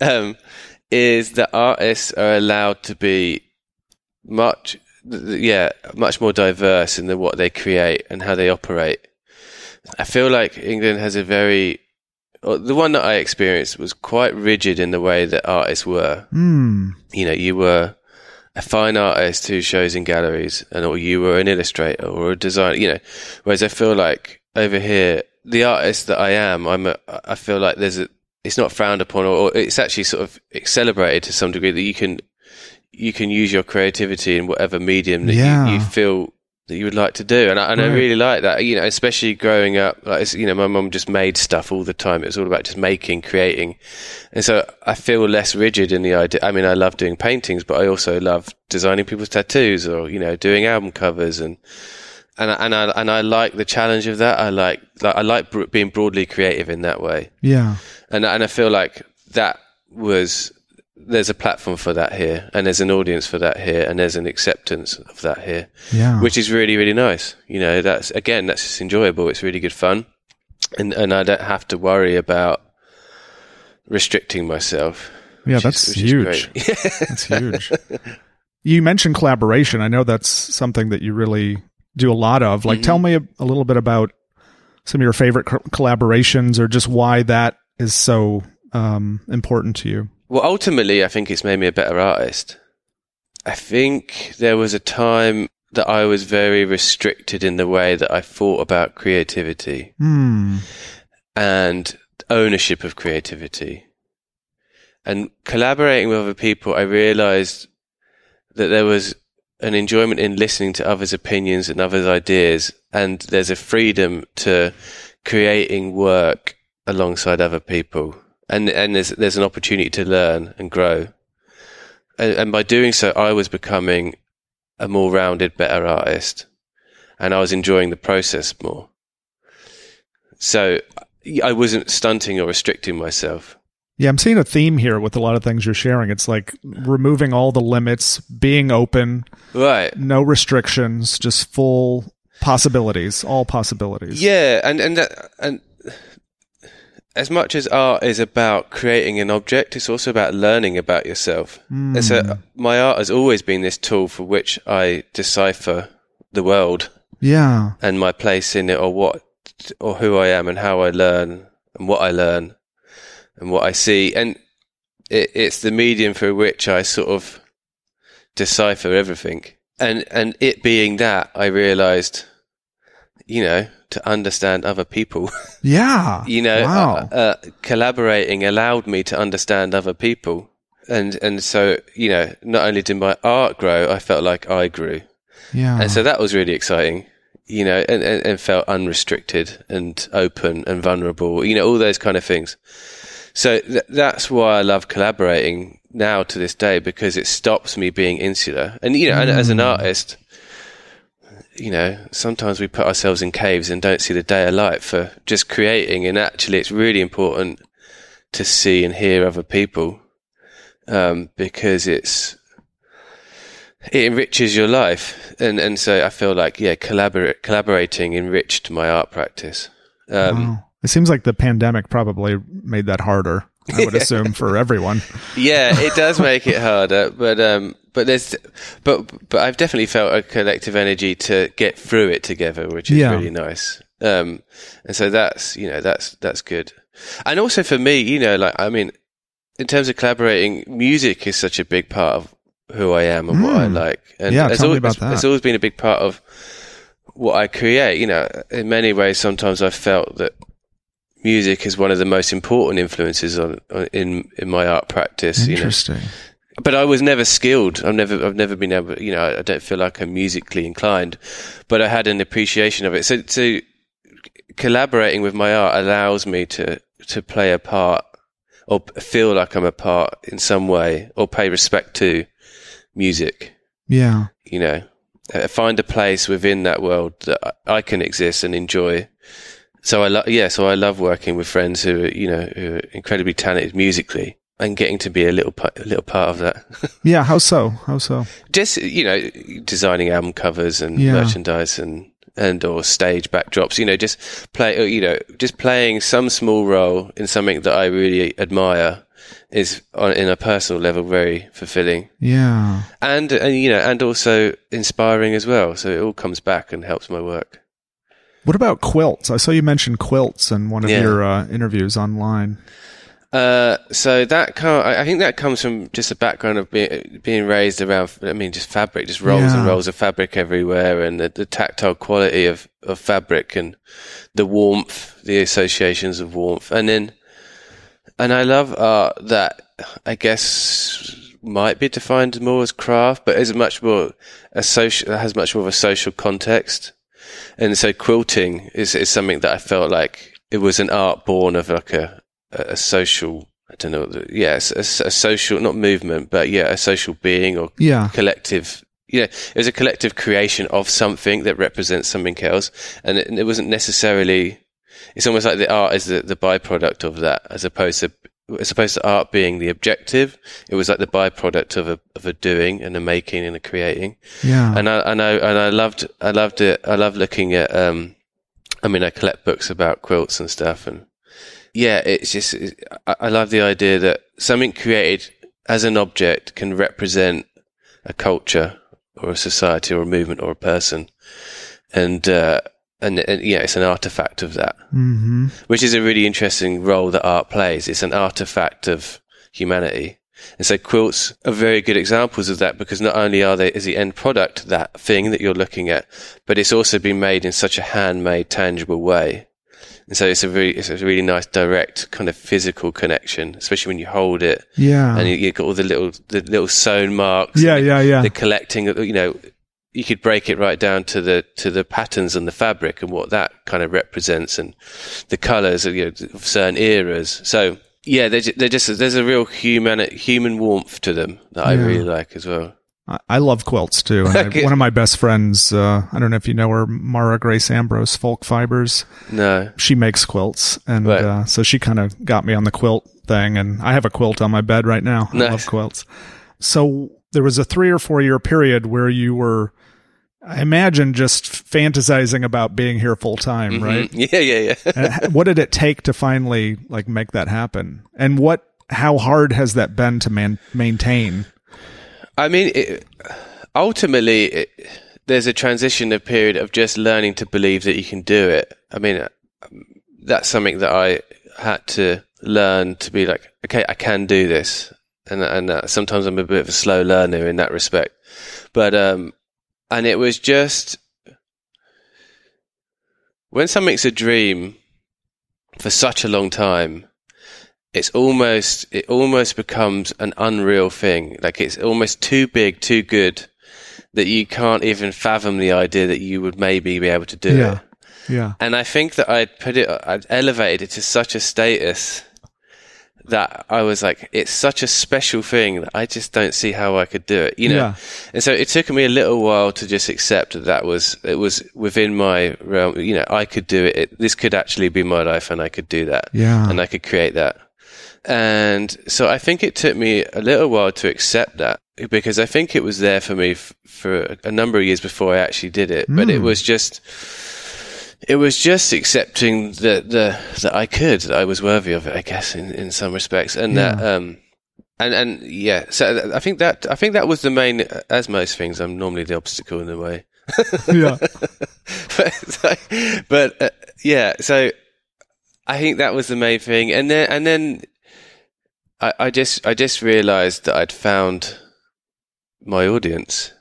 Speaker 2: um, is that artists are allowed to be much, yeah, much more diverse in the, what they create and how they operate. I feel like England has a very, the one that I experienced was quite rigid in the way that artists were
Speaker 1: Hmm.
Speaker 2: you know, you were a fine artist who shows in galleries, and or you were an illustrator or a designer, you know. Whereas I feel like over here, the artist that I am, I'm a, I feel like there's a, it's not frowned upon, or, or it's actually sort of celebrated to some degree that you can, you can use your creativity in whatever medium that
Speaker 1: Yeah.
Speaker 2: you, you feel that you would like to do, and I, and I really like that. You know, especially growing up, like it's- you know, my mum just made stuff all the time. It was all about just making, creating, and so I feel less rigid in the idea. I mean, I love doing paintings, but I also love designing people's tattoos or, you know, doing album covers and, and I, and I and I like the challenge of that. I like, like I like br- being broadly creative in that way,
Speaker 1: Yeah.
Speaker 2: and and I feel like that was there's a platform for that here, and there's an audience for that here, and there's an acceptance of that here,
Speaker 1: Yeah.
Speaker 2: which is really really nice. You know, that's again that's just enjoyable. It's really good fun, and and I don't have to worry about restricting myself.
Speaker 1: yeah, that's
Speaker 2: is
Speaker 1: huge. That's huge. you mentioned collaboration. I know that's something that you really do a lot of. Like,
Speaker 2: Mm-hmm.
Speaker 1: tell me a, a little bit about some of your favorite co- collaborations, or just why that is so um, important to you.
Speaker 2: Well, ultimately, I think it's made me a better artist. I think there was a time that I was very restricted in the way that I thought about creativity
Speaker 1: Hmm.
Speaker 2: and ownership of creativity. And collaborating with other people, I realized that there was an enjoyment in listening to others' opinions and others' ideas. And there's a freedom to creating work alongside other people. And, and there's, there's an opportunity to learn and grow. And, and by doing so, I was becoming a more rounded, better artist. And I was enjoying the process more. So I wasn't stunting or restricting myself.
Speaker 1: Yeah, I'm seeing a theme here with a lot of things you're sharing. It's like removing all the limits, being open,
Speaker 2: Right.
Speaker 1: no restrictions, just full possibilities, all possibilities.
Speaker 2: Yeah, and and that, and as much as art is about creating an object, it's also about learning about yourself. Hmm. And so uh, my art has always been this tool for which I decipher the world
Speaker 1: Yeah.
Speaker 2: and my place in it, or what, or who I am, and how I learn, and what I learn, and what I see, and it, it's the medium through which I sort of decipher everything. And and it being that, I realised, you know, to understand other people,
Speaker 1: Yeah.
Speaker 2: you know,
Speaker 1: Wow.
Speaker 2: uh, uh, collaborating allowed me to understand other people, and and so you know, not only did my art grow, I felt like I grew.
Speaker 1: yeah.
Speaker 2: And so that was really exciting, you know, and, and, and felt unrestricted and open and vulnerable, you know, all those kind of things. So th- that's why I love collaborating now to this day because it stops me being insular. And, you know, and as an artist, you know, sometimes we put ourselves in caves and don't see the day of light for just creating. And actually, it's really important to see and hear other people um, because it's it enriches your life, and and so I feel like yeah, collaborate collaborating enriched my art practice. Um,
Speaker 1: Wow. It seems like the pandemic probably made that harder. I would assume for everyone.
Speaker 2: Yeah, it does make it harder, but um, but there's, but but I've definitely felt a collective energy to get through it together, which is
Speaker 1: Yeah.
Speaker 2: really nice. Um, and so that's you know that's that's good, and also for me, you know, like I mean, in terms of collaborating, music is such a big part of who I am and what I
Speaker 1: Mm.
Speaker 2: like. And
Speaker 1: Yeah,
Speaker 2: it's
Speaker 1: tell me
Speaker 2: always,
Speaker 1: about
Speaker 2: it's,
Speaker 1: that.
Speaker 2: it's always been a big part of what I create. You know, in many ways, sometimes I've felt that music is one of the most important influences on, on in in my art practice. You know,
Speaker 1: Interesting.
Speaker 2: but I was never skilled. I've never, I've never been able. You know, I don't feel like I'm musically inclined, but I had an appreciation of it. So, so collaborating with my art allows me to to play a part or feel like I'm a part in some way, or pay respect to music.
Speaker 1: Yeah.
Speaker 2: You know, uh, find a place within that world that I can exist and enjoy. So I love, yeah. So I love working with friends who are, you know, who are incredibly talented musically, and getting to be a little, pa- a little part of that.
Speaker 1: Yeah. How so? How so?
Speaker 2: just you know designing album covers and
Speaker 1: Yeah.
Speaker 2: merchandise and and or stage backdrops you know just play or, you know just playing some small role in something that i really admire is on in a personal level very fulfilling
Speaker 1: Yeah.
Speaker 2: and and you know and also inspiring as well so it all comes back and helps my work
Speaker 1: What about quilts? I saw you mention quilts in one of
Speaker 2: Yeah.
Speaker 1: your uh, interviews online.
Speaker 2: Uh, so that come, I think that comes from just a background of being being raised around. I mean, just fabric, just rolls and rolls of fabric everywhere, and the, the tactile quality of of fabric and the warmth, the associations of warmth, and then, and I love art that I guess might be defined more as craft, but is much more a social has much more of a social context, and so quilting is is something that I felt like it was an art born of like a a social I don't know yes a, a social not movement but yeah a social being or
Speaker 1: Yeah.
Speaker 2: collective you know, it was a collective creation of something that represents something else, and it, it wasn't necessarily. It's almost like the art is the, the byproduct of that, as opposed to as opposed to art being the objective. It was like the byproduct of a of a doing and a making and a creating.
Speaker 1: Yeah.
Speaker 2: And I and I and I loved I loved it. I love looking at. um I mean, I collect books about quilts and stuff, and yeah, it's just I, I love the idea that something created as an object can represent a culture or a society or a movement or a person, and uh, and, and yeah, it's an artifact of that,
Speaker 1: hmm
Speaker 2: which is a really interesting role that art plays. It's an artifact of humanity. And so quilts are very good examples of that because not only are they is the end product that thing that you're looking at, but it's also been made in such a handmade, tangible way. And so it's a really it's a really nice direct kind of physical connection, especially when you hold it
Speaker 1: Yeah.
Speaker 2: and you, you've got all the little the little sewn marks.
Speaker 1: yeah,
Speaker 2: the,
Speaker 1: yeah, yeah.
Speaker 2: the collecting. You know, you could break it right down to the to the patterns and the fabric and what that kind of represents, and the colours of, you know, of certain eras. So yeah, they're, they're just there's a real human human warmth to them that I
Speaker 1: Yeah.
Speaker 2: really like as well.
Speaker 1: I- love quilts too. And I- one of my best friends, uh, I don't know if you know her, Maura Grace Ambrose, Folk Fibers.
Speaker 2: No,
Speaker 1: She makes quilts, and
Speaker 2: Right.
Speaker 1: uh, so she kind of got me on the quilt thing. And I have a quilt on my bed right now. I love quilts. So there was a three or four year period where you were, I imagine, just fantasizing about being here full time,
Speaker 2: Mhm.
Speaker 1: right?
Speaker 2: Yeah, yeah, yeah.
Speaker 1: What did it take to finally like make that happen? And what, how hard has that been to man- maintain?
Speaker 2: I mean, it, ultimately, it, there's a transition of period of just learning to believe that you can do it. I mean, um, that's something that I had to learn to be like, okay, I can do this. And, and uh, sometimes I'm a bit of a slow learner in that respect. But, um, and it was just when something's a dream for such a long time, it's almost it almost becomes an unreal thing. Like it's almost too big, too good that you can't even fathom the idea that you would maybe be able to do
Speaker 1: Yeah.
Speaker 2: it.
Speaker 1: Yeah.
Speaker 2: And I think that I'd put it, I'd elevated it to such a status that I was like, it's such a special thing that I just don't see how I could do it, you know?
Speaker 1: Yeah.
Speaker 2: And so it took me a little while to just accept that that was, it was within my realm, you know, I could do it. it this could actually be my life and I could do that
Speaker 1: Yeah.
Speaker 2: and I could create that. And so I think it took me a little while to accept that because I think it was there for me f- for a number of years before I actually did it. But it
Speaker 1: Mm.
Speaker 2: was just, it was just accepting that the that I could, that I was worthy of it, I guess, in, in some respects, and that um, and and yeah. So I think that I think that was the main, as most things, I'm normally the obstacle in the way.
Speaker 1: yeah.
Speaker 2: but, but uh, yeah, so I think that was the main thing, and then and then I, I just I just realised that I'd found my audience,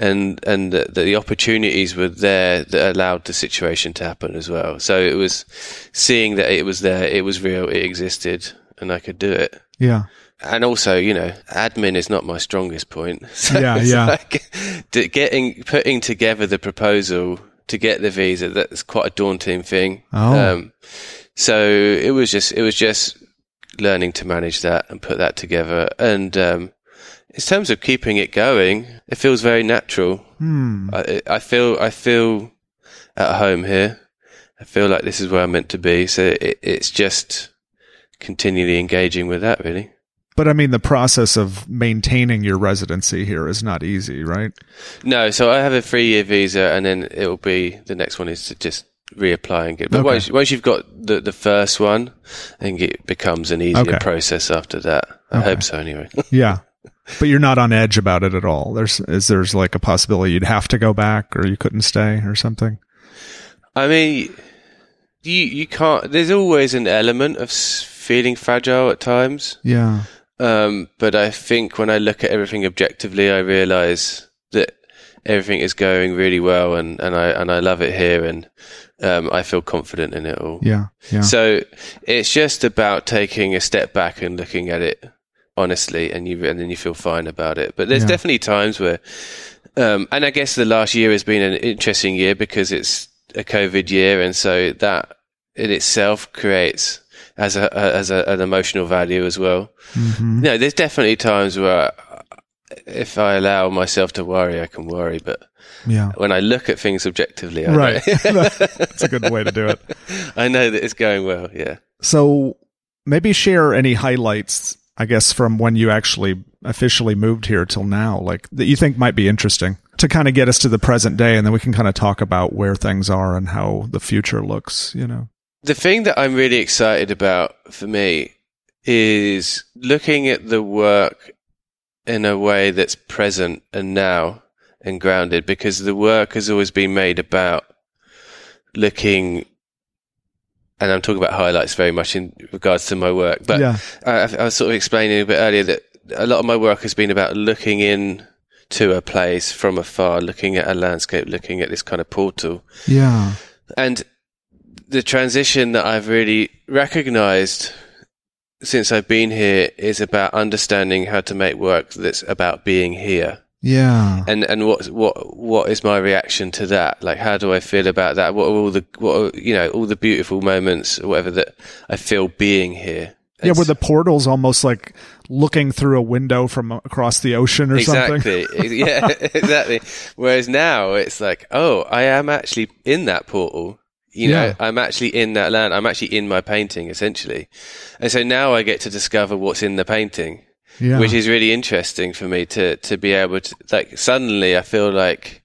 Speaker 2: and and that the opportunities were there that allowed the situation to happen as well. So it was seeing that it was there, it was real, it existed, and I could do it.
Speaker 1: Yeah.
Speaker 2: And also, you know, admin is not my strongest point. So
Speaker 1: Yeah, yeah.
Speaker 2: Like getting putting together the proposal to get the visa that's quite a daunting thing.
Speaker 1: Oh.
Speaker 2: Um, so it was just it was just learning to manage that and put that together. And um, in terms of keeping it going, it feels very natural.
Speaker 1: Hmm.
Speaker 2: I, I feel I feel at home here. I feel like this is where I'm meant to be. So it, it's just continually engaging with that, really.
Speaker 1: But I mean, the process of maintaining your residency here is not easy, right?
Speaker 2: No, so I have a three year visa, and then it will be the next one is to just reapply and get. But
Speaker 1: Okay.
Speaker 2: once once you've got the the first one, I think it becomes an easier
Speaker 1: Okay.
Speaker 2: process after that. I
Speaker 1: Okay.
Speaker 2: hope so, anyway.
Speaker 1: Yeah. But you're not on edge about it at all. There's is there's like a possibility you'd have to go back or you couldn't stay or something.
Speaker 2: I mean, you you can't. There's always an element of feeling fragile at times.
Speaker 1: Yeah.
Speaker 2: Um, but I think when I look at everything objectively, I realize that everything is going really well, and, and I and I love it here, and um, I feel confident in it all.
Speaker 1: Yeah. Yeah.
Speaker 2: So it's just about taking a step back and looking at it honestly, and you and then you feel fine about it. But there's
Speaker 1: Yeah.
Speaker 2: definitely times where, um, and I guess the last year has been an interesting year because it's a COVID year, and so that in itself creates as a as a, an emotional value as well.
Speaker 1: Mhm.
Speaker 2: No, there's definitely times where if I allow myself to worry, I can worry. But
Speaker 1: Yeah.
Speaker 2: when I look at things objectively, I
Speaker 1: Right. That's a good way to do it.
Speaker 2: I know that it's going well. Yeah.
Speaker 1: So maybe share any highlights, I guess, from when you actually officially moved here till now, like that you think might be interesting to kind of get us to the present day. And then we can kind of talk about where things are and how the future looks, you know?
Speaker 2: The thing that I'm really excited about for me is looking at the work in a way that's present and now and grounded because the work has always been made about looking and I'm talking about highlights very much in regards to my work but
Speaker 1: yeah.
Speaker 2: I, I was sort of explaining a bit earlier that a lot of my work has been about looking in to a place from afar looking at a landscape looking at this kind of portal
Speaker 1: Yeah.
Speaker 2: and the transition that I've really recognized since I've been here is about understanding how to make work that's about being here.
Speaker 1: Yeah.
Speaker 2: And and what what what is my reaction to that? Like how do I feel about that? What are all the what are, you know, all the beautiful moments or whatever that I feel being here.
Speaker 1: Yeah,
Speaker 2: It's-
Speaker 1: where the portal's almost like looking through a window from across the ocean or something.
Speaker 2: Exactly. yeah, exactly. Whereas now it's like, oh, I am actually in that portal. You know,
Speaker 1: Yeah.
Speaker 2: I'm actually in that land. I'm actually in my painting, essentially. And so now I get to discover what's in the painting,
Speaker 1: Yeah.
Speaker 2: which is really interesting for me to, to be able to, like, suddenly I feel like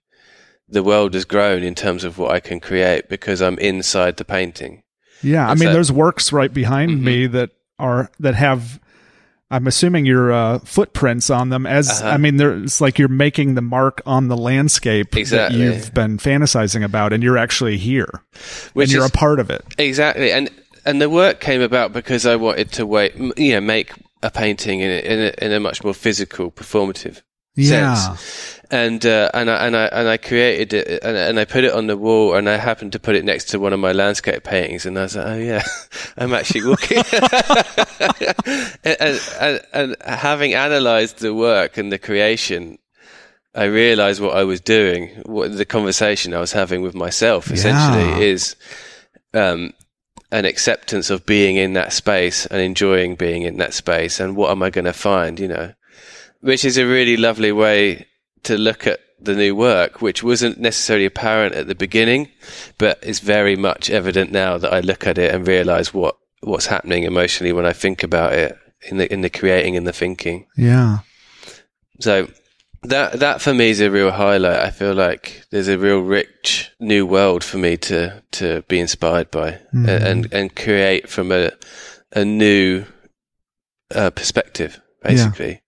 Speaker 2: the world has grown in terms of what I can create because I'm inside the painting.
Speaker 1: Yeah, I mean, there's works right behind
Speaker 2: Mhm.
Speaker 1: me that are that have. I'm assuming your uh, footprints on them. As
Speaker 2: Uh-huh.
Speaker 1: I mean, it's like you're making the mark on the landscape
Speaker 2: Exactly.
Speaker 1: that you've been fantasizing about, and you're actually here,
Speaker 2: Which
Speaker 1: and you're
Speaker 2: is-
Speaker 1: a part of it.
Speaker 2: Exactly, and and the work came about because I wanted to wait, you know, make a painting in a, in a, in a much more physical, performative
Speaker 1: Yeah,
Speaker 2: sense. And uh, and I and I and I created it, and, and I put it on the wall, and I happened to put it next to one of my landscape paintings, and I was like, oh yeah, I'm actually walking. and, and, and having analysed the work and the creation. I realized what I was doing, what the conversation I was having with myself essentially
Speaker 1: Yeah.
Speaker 2: is um, an acceptance of being in that space and enjoying being in that space and what am I going to find, you know, which is a really lovely way to look at the new work, which wasn't necessarily apparent at the beginning, but is very much evident now that I look at it and realize what, what's happening emotionally when I think about it in the, in the creating and the thinking.
Speaker 1: yeah,
Speaker 2: So that that for me is a real highlight. I feel like there's a real rich new world for me to to be inspired by
Speaker 1: Mhm.
Speaker 2: and and create from a a new uh, perspective, basically.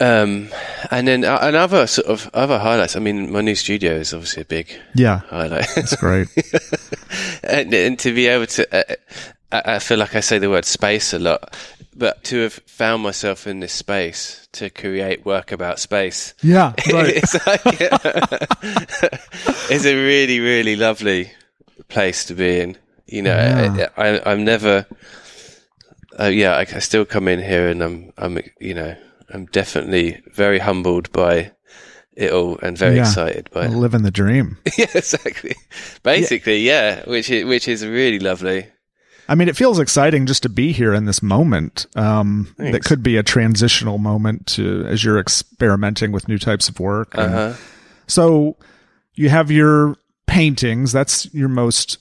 Speaker 2: Um, and then uh, another sort of other highlights. I mean, my new studio is obviously a big
Speaker 1: yeah.
Speaker 2: highlight,
Speaker 1: It's great.
Speaker 2: and, and to be able to, uh, I, I feel like I say the word space a lot, but to have found myself in this space to create work about space
Speaker 1: Yeah, right.
Speaker 2: it's like it's a really really lovely place to be in you know
Speaker 1: Yeah.
Speaker 2: I, i'm never uh, yeah I, I still come in here and i'm i'm you know i'm definitely very humbled by it all and very
Speaker 1: Yeah.
Speaker 2: excited by
Speaker 1: Living the dream.
Speaker 2: yeah exactly basically yeah which is which is really lovely
Speaker 1: I mean, it feels exciting just to be here in this moment. Um, that could be a transitional moment to as you're experimenting with new types of work.
Speaker 2: Uh-huh
Speaker 1: So you have your paintings. That's your most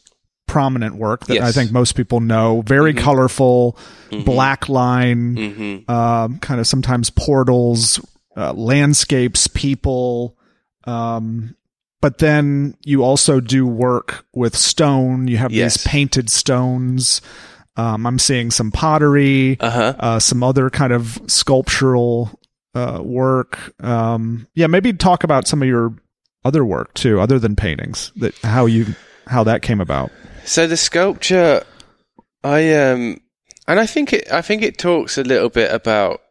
Speaker 1: prominent work that I think most people know. Very colorful,
Speaker 2: Mhm.
Speaker 1: black line,
Speaker 2: hmm
Speaker 1: um, kind of sometimes portals, uh, landscapes, people. Um, but then you also do work with stone. You have
Speaker 2: Yes.
Speaker 1: these painted stones. Um, I'm seeing some pottery,
Speaker 2: uh-huh
Speaker 1: uh, some other kind of sculptural uh, work. Um, yeah, maybe talk about some of your other work too, other than paintings. That how you how that came about.
Speaker 2: So the sculpture, I um, and I think it, I think it talks a little bit about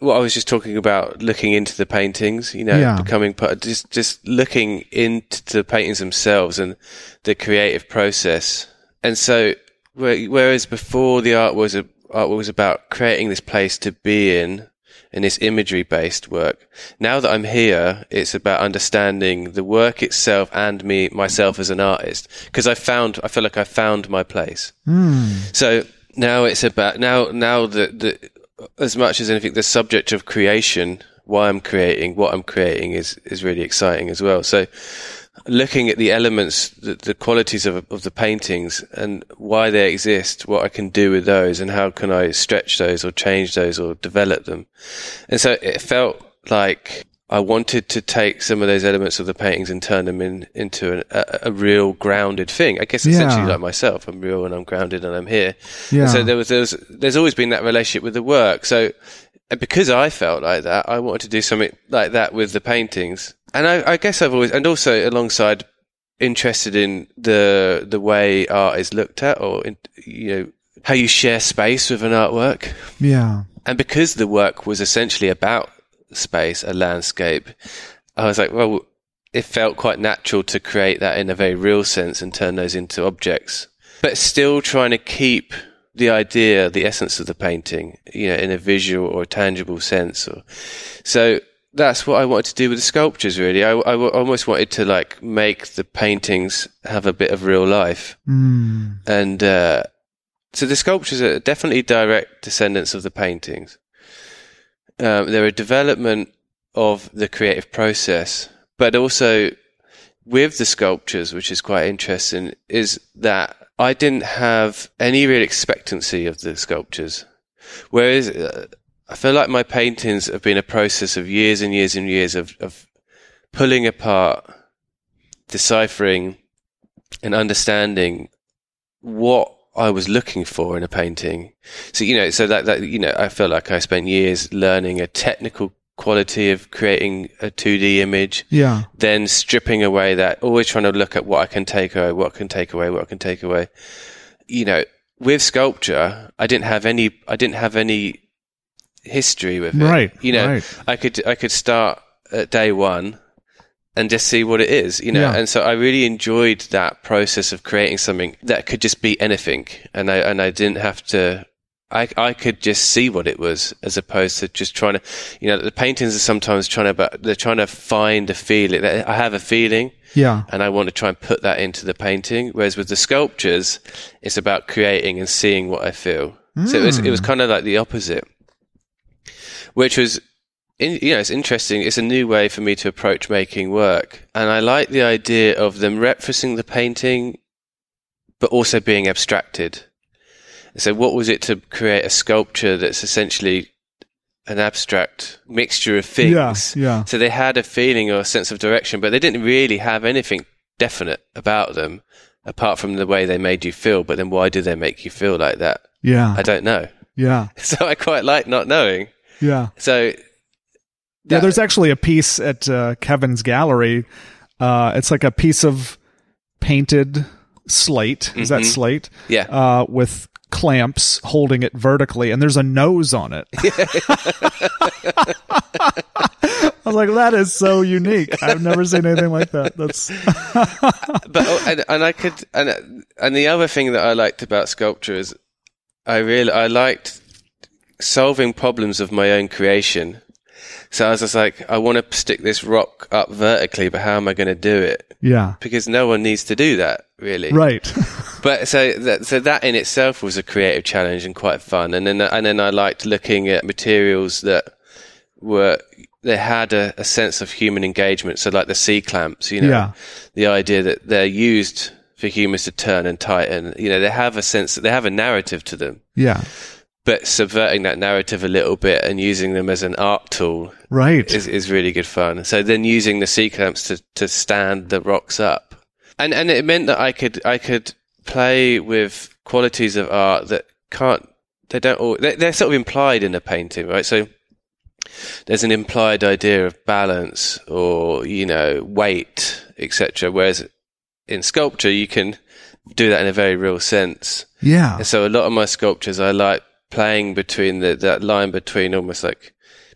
Speaker 2: what I was just talking about, looking into the paintings. You know,
Speaker 1: Yeah.
Speaker 2: becoming part, just just looking into the paintings themselves and the creative process. And so, whereas before the art was a art was about creating this place to be in. And this imagery based work. Now that I'm here, it's about understanding the work itself and me, myself as an artist. Because I found, I feel like I found my place.
Speaker 1: Hmm.
Speaker 2: So now it's about now now the the as much as anything the subject of creation why I'm creating, what I'm creating is is really exciting as well. So looking at the elements, the, the qualities of, of the paintings and why they exist, what I can do with those and how can I stretch those or change those or develop them. And so it felt like I wanted to take some of those elements of the paintings and turn them in, into an, a, a, real grounded thing. I guess essentially yeah. like myself, I'm real and I'm grounded and I'm here. Yeah. And so there was, there was, there's always been that relationship with the work. So because I felt like that, I wanted to do something like that with the paintings. And I, I guess I've always, and also alongside interested in the, the way art is looked at or, in, you know, how you share space with an artwork.
Speaker 1: Yeah.
Speaker 2: And because the work was essentially about space, a landscape, I was like, well, it felt quite natural to create that in a very real sense and turn those into objects, but still trying to keep the idea, the essence of the painting, you know, in a visual or tangible sense. Or, so that's what I wanted to do with the sculptures. Really, I, I almost wanted to like make the paintings have a bit of real life,
Speaker 1: mm.
Speaker 2: and uh, so the sculptures are definitely direct descendants of the paintings um, they're a development of the creative process, but also with the sculptures, which is quite interesting, is that I didn't have any real expectancy of the sculptures. Whereas uh, I feel like my paintings have been a process of years and years and years of, of pulling apart, deciphering, and understanding what I was looking for in a painting. So, you know, so that, that, you know, I felt like I spent years learning a technical quality of creating a 2D image.
Speaker 1: Yeah.
Speaker 2: Then stripping away that, always trying to look at what I can take away, what can take away, what I can take away. You know, with sculpture, I didn't have any, I didn't have any history with it.
Speaker 1: Right.
Speaker 2: You know,
Speaker 1: right.
Speaker 2: I could, I could start at day one and just see what it is, you know. Yeah. And so I really enjoyed that process of creating something that could just be anything, and I and I didn't have to. I I could just see what it was, as opposed to just trying to, you know, the paintings are sometimes trying to, but they're trying to find a feeling. I have a feeling,
Speaker 1: yeah,
Speaker 2: and I want to try and put that into the painting. Whereas with the sculptures, it's about creating and seeing what I feel. Mm. So it was it was hmm. kind of like the opposite, which was in, you know, it's interesting. It's a new way for me to approach making work. And I like the idea of them referencing the painting, but also being abstracted. So what was it to create a sculpture that's essentially an abstract mixture of things?
Speaker 1: Yeah, yeah.
Speaker 2: So they had a feeling or a sense of direction, but they didn't really have anything definite about them apart from the way they made you feel. But then why do they make you feel like that?
Speaker 1: Yeah.
Speaker 2: I don't know.
Speaker 1: Yeah.
Speaker 2: So I quite like not knowing.
Speaker 1: Yeah.
Speaker 2: So
Speaker 1: yeah, there's actually a piece at uh, Kevin's gallery. Uh, it's like a piece of painted slate. Is mm-hmm. that slate?
Speaker 2: Yeah.
Speaker 1: Uh, with clamps holding it vertically, and there's a nose on it. I was like, that is so unique. I've never seen anything like that. That's.
Speaker 2: but oh, and, and I could and and the other thing that I liked about sculpture is I really I liked solving problems of my own creation so I was just like, I want to stick this rock up vertically, but how am I going to do it?
Speaker 1: Yeah.
Speaker 2: Because no one needs to do that, really.
Speaker 1: Right.
Speaker 2: but so that, so that in itself was a creative challenge and quite fun. And then, and then I liked looking at materials that were, they had a, a sense of human engagement. So like the C clamps, you know,
Speaker 1: yeah.
Speaker 2: the idea that they're used for humans to turn and tighten. You know, they have a sense that they have a narrative to them.
Speaker 1: Yeah
Speaker 2: but subverting that narrative a little bit and using them as an art tool
Speaker 1: right.
Speaker 2: is, is really good fun. So then using the C clamps to, to stand the rocks up. And and it meant that i could i could play with qualities of art that can't they don't all they're, they're sort of implied in a painting right? So there's an implied idea of balance or you know weight etc whereas in sculpture you can do that in a very real sense.
Speaker 1: Yeah.
Speaker 2: And so a lot of my sculptures i like playing between the, that line between almost like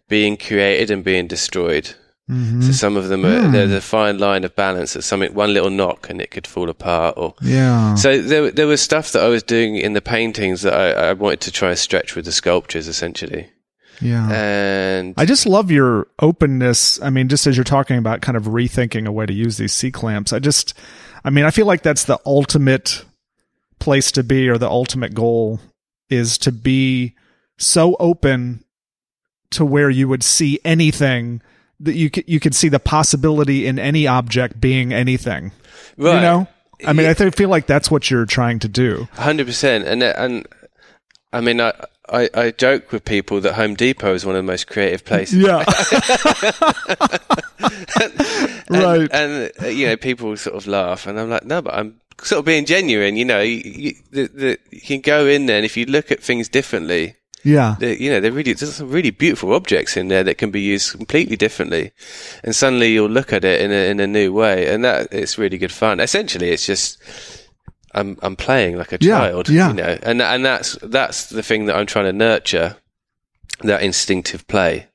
Speaker 2: being created and being destroyed.
Speaker 1: Mm-hmm.
Speaker 2: So some of them are mm. there's a fine line of balance. That something one little knock and it could fall apart. Or
Speaker 1: yeah.
Speaker 2: So there there was stuff that I was doing in the paintings that I, I wanted to try and stretch with the sculptures essentially.
Speaker 1: Yeah.
Speaker 2: And
Speaker 1: I just love your openness. I mean, just as you're talking about kind of rethinking a way to use these C clamps, I just, I mean, I feel like that's the ultimate place to be or the ultimate goal is to be so open to where you would see anything that you could, you could see the possibility in any object being anything.
Speaker 2: Right.
Speaker 1: You know? I mean,
Speaker 2: Yeah.
Speaker 1: I th- feel like that's what you're trying to do.
Speaker 2: Hundred percent, and and I mean, I, I I joke with people that Home Depot is one of the most creative places.
Speaker 1: Yeah.
Speaker 2: And-
Speaker 1: right.
Speaker 2: And, uh, you know, people sort of laugh, and I'm like, no, but I'm sort of being genuine. You know, you, you, the, the, you can go in there, and if you look at things differently,
Speaker 1: yeah.
Speaker 2: they, you know, they're really there's some really beautiful objects in there that can be used completely differently, and suddenly you'll look at it in a in a new way, and that it's really good fun. Essentially, it's just. I'm I'm playing like a
Speaker 1: Yeah,
Speaker 2: child,
Speaker 1: yeah.
Speaker 2: you know, and and that's that's the thing that I'm trying to nurture, that instinctive play,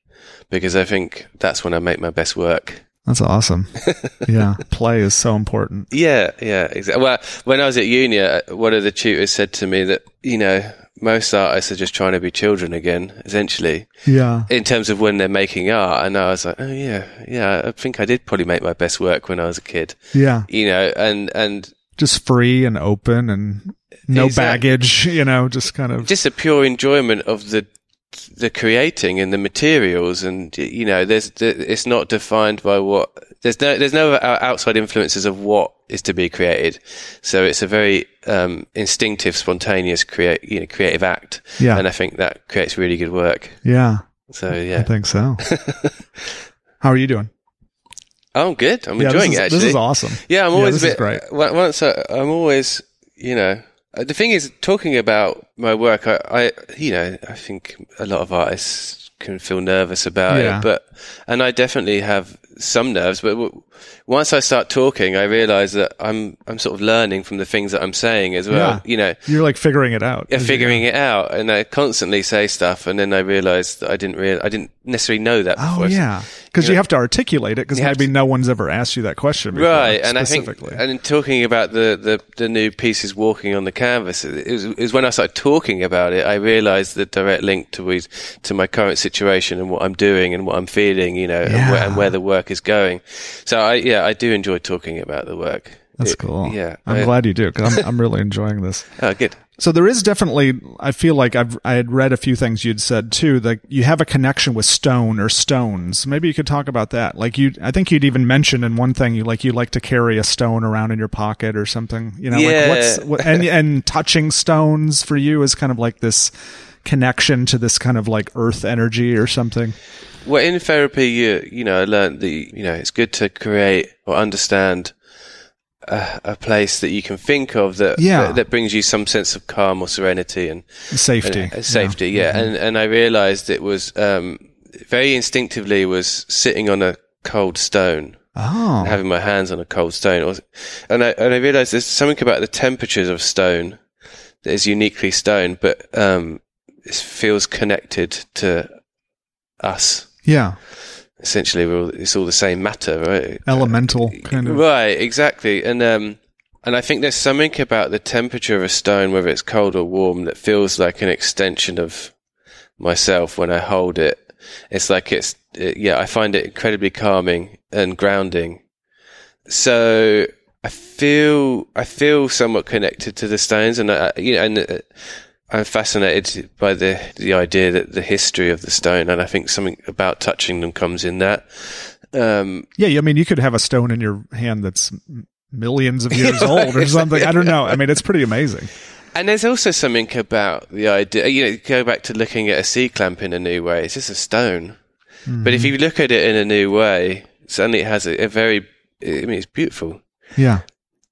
Speaker 2: because I think that's when I make my best work.
Speaker 1: That's awesome. yeah. Play is so important.
Speaker 2: Yeah, yeah, exactly. Well, when I was at uni, uh, one of the tutors said to me that you know most artists are just trying to be children again, essentially,
Speaker 1: Yeah.
Speaker 2: in terms of when they're making art. And I was like, oh yeah, yeah, I think I did probably make my best work when I was a kid,
Speaker 1: Yeah.
Speaker 2: you know, and and
Speaker 1: Just free and open and no
Speaker 2: Exactly.
Speaker 1: baggage, you know, just kind of.
Speaker 2: just a pure enjoyment of the the creating and the materials and you know there's it's not defined by what there's no there's no outside influences of what is to be created so it's a very um instinctive spontaneous create you know creative act
Speaker 1: Yeah.
Speaker 2: and i think that creates really good work
Speaker 1: yeah.
Speaker 2: so yeah.
Speaker 1: I think so. How are you doing?
Speaker 2: Oh, i'm good i'm
Speaker 1: yeah,
Speaker 2: enjoying
Speaker 1: is,
Speaker 2: it actually
Speaker 1: This is awesome.
Speaker 2: Yeah, I'm
Speaker 1: Yeah,
Speaker 2: always
Speaker 1: this
Speaker 2: a
Speaker 1: is
Speaker 2: bit.
Speaker 1: great.
Speaker 2: on- Once I, I'm always, you know, uh, the thing is, talking about my work, I, I, you know, I think a lot of artists can feel nervous about
Speaker 1: Yeah.
Speaker 2: it, but, and I definitely have some nerves, but w- once I start talking, I realize that I'm, I'm sort of learning from the things that I'm saying as well.
Speaker 1: Yeah.
Speaker 2: You know,
Speaker 1: You're like figuring it out.
Speaker 2: yeah, figuring it out, and I constantly say stuff, and then I realize that I didn't real, I didn't necessarily know that
Speaker 1: Oh yeah, because you, have to articulate it. Because maybe no one's ever asked you that question before,
Speaker 2: right and i think
Speaker 1: specifically.
Speaker 2: and in talking about the, the the new pieces walking on the canvas it was, it was when i started talking about it i realized the direct link to to my current situation and what i'm doing and what i'm feeling you know and, where, and where the work is going so i yeah i do enjoy talking about the work
Speaker 1: That's
Speaker 2: It-
Speaker 1: cool.
Speaker 2: yeah
Speaker 1: I'm
Speaker 2: I-
Speaker 1: glad you do because I'm, I'm really enjoying this.
Speaker 2: oh good
Speaker 1: So there is definitely, I feel like I've, I had read a few things you'd said too, that you have a connection with stone or stones. Maybe you could talk about that. Like you, I think you'd even mentioned in one thing, you like, you like to carry a stone around in your pocket or something, you know,
Speaker 2: Yeah.
Speaker 1: like what's, what, and, and touching stones for you is kind of like this connection to this kind of like earth energy or something.
Speaker 2: well in therapy you you know i learned that you know it's good to create or understand a, a place that you can think of that,
Speaker 1: Yeah.
Speaker 2: that that brings you some sense of calm or serenity and
Speaker 1: Safety.
Speaker 2: Uh, safety, yeah. And and I realised it was um, very instinctively was sitting on a cold stone,
Speaker 1: Oh,
Speaker 2: having my hands on a cold stone, and I and I realised there's something about the temperatures of stone that is uniquely stone, but um, it feels connected to us.
Speaker 1: yeah.
Speaker 2: Essentially, we're all, it's all the same matter, right?
Speaker 1: Elemental kind of.
Speaker 2: Right, exactly. And um and I think there's something about the temperature of a stone, whether it's cold or warm, that feels like an extension of myself when I hold it. It's like it's it, yeah, I find it incredibly calming and grounding. So I feel I feel somewhat connected to the stones, and I, you know, and uh, I'm fascinated by the the idea that the history of the stone, and I think something about touching them comes in that. Um,
Speaker 1: Yeah, I mean, you could have a stone in your hand that's millions of years old or something. I don't know. I mean, it's pretty amazing.
Speaker 2: And there's also something about the idea, you know, go back to looking at a C clamp in a new way. It's just a stone. But if you look at it in a new way, suddenly it has a, a very, I mean, it's beautiful.
Speaker 1: Yeah.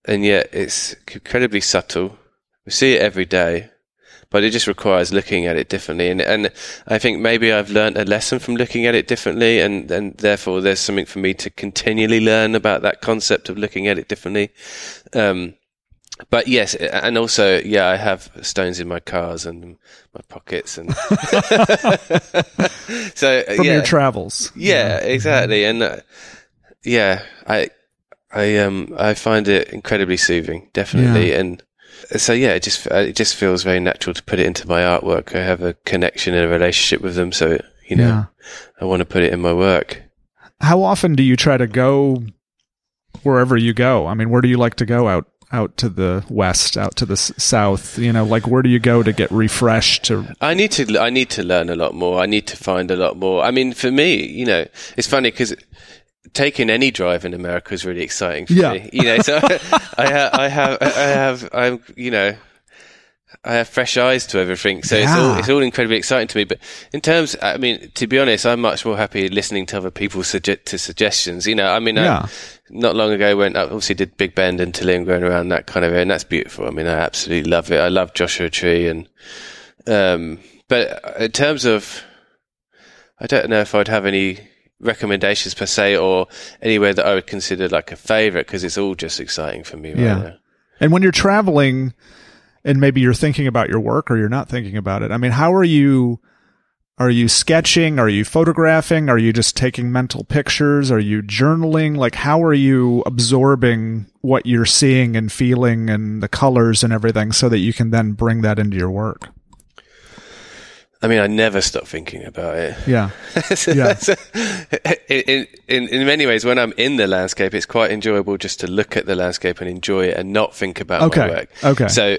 Speaker 2: And yet it's incredibly subtle. We see it every day, but it just requires looking at it differently. And, and I think maybe I've learned a lesson from looking at it differently. And, and therefore there's something for me to continually learn about that concept of looking at it differently. Um, but yes, and also, yeah, I have stones in my cars and my pockets, and so uh,
Speaker 1: From
Speaker 2: yeah,
Speaker 1: your travels.
Speaker 2: yeah, exactly, and uh, yeah, I, I um, I find it incredibly soothing, definitely, and so yeah, it just it just feels very natural to put it into my artwork. I have a connection and a relationship with them, so you know,
Speaker 1: Yeah.
Speaker 2: I want to put it in my work.
Speaker 1: How often do you try to go wherever you go? I mean, where do you like to go out out to the west, out to the s- south? You know, like where do you go to get refreshed? To
Speaker 2: I need to. I need to learn a lot more. I need to find a lot more. I mean, for me, you know, it's funny because taking any drive in America is really exciting for
Speaker 1: Yeah.
Speaker 2: me. You know, so I, ha- I have, I have, I'm, you know, I have fresh eyes to everything. So it's all, it's all incredibly exciting to me. But in terms, I mean, to be honest, I'm much more happy listening to other people's sugge- to suggestions. You know, I mean, I- not long ago went, I obviously did Big Bend and Tilling going around that kind of area, and that's beautiful. I mean, I absolutely love it. I love Joshua Tree and, um, but in terms of, I don't know if I'd have any recommendations per se or anywhere that I would consider like a favorite because it's all just exciting for me right
Speaker 1: Yeah.
Speaker 2: now.
Speaker 1: and when you're traveling, and maybe you're thinking about your work or you're not thinking about it. I mean, how are you? Are you sketching? Are you photographing? Are you just taking mental pictures? Are you journaling? Like, how are you absorbing what you're seeing and feeling and the colors and everything so that you can then bring that into your work?
Speaker 2: I mean, I never stop thinking about it.
Speaker 1: Yeah. Yeah.
Speaker 2: so, in, in, in many ways, when I'm in the landscape, it's quite enjoyable just to look at the landscape and enjoy it and not think about
Speaker 1: Okay.
Speaker 2: my work.
Speaker 1: Okay.
Speaker 2: So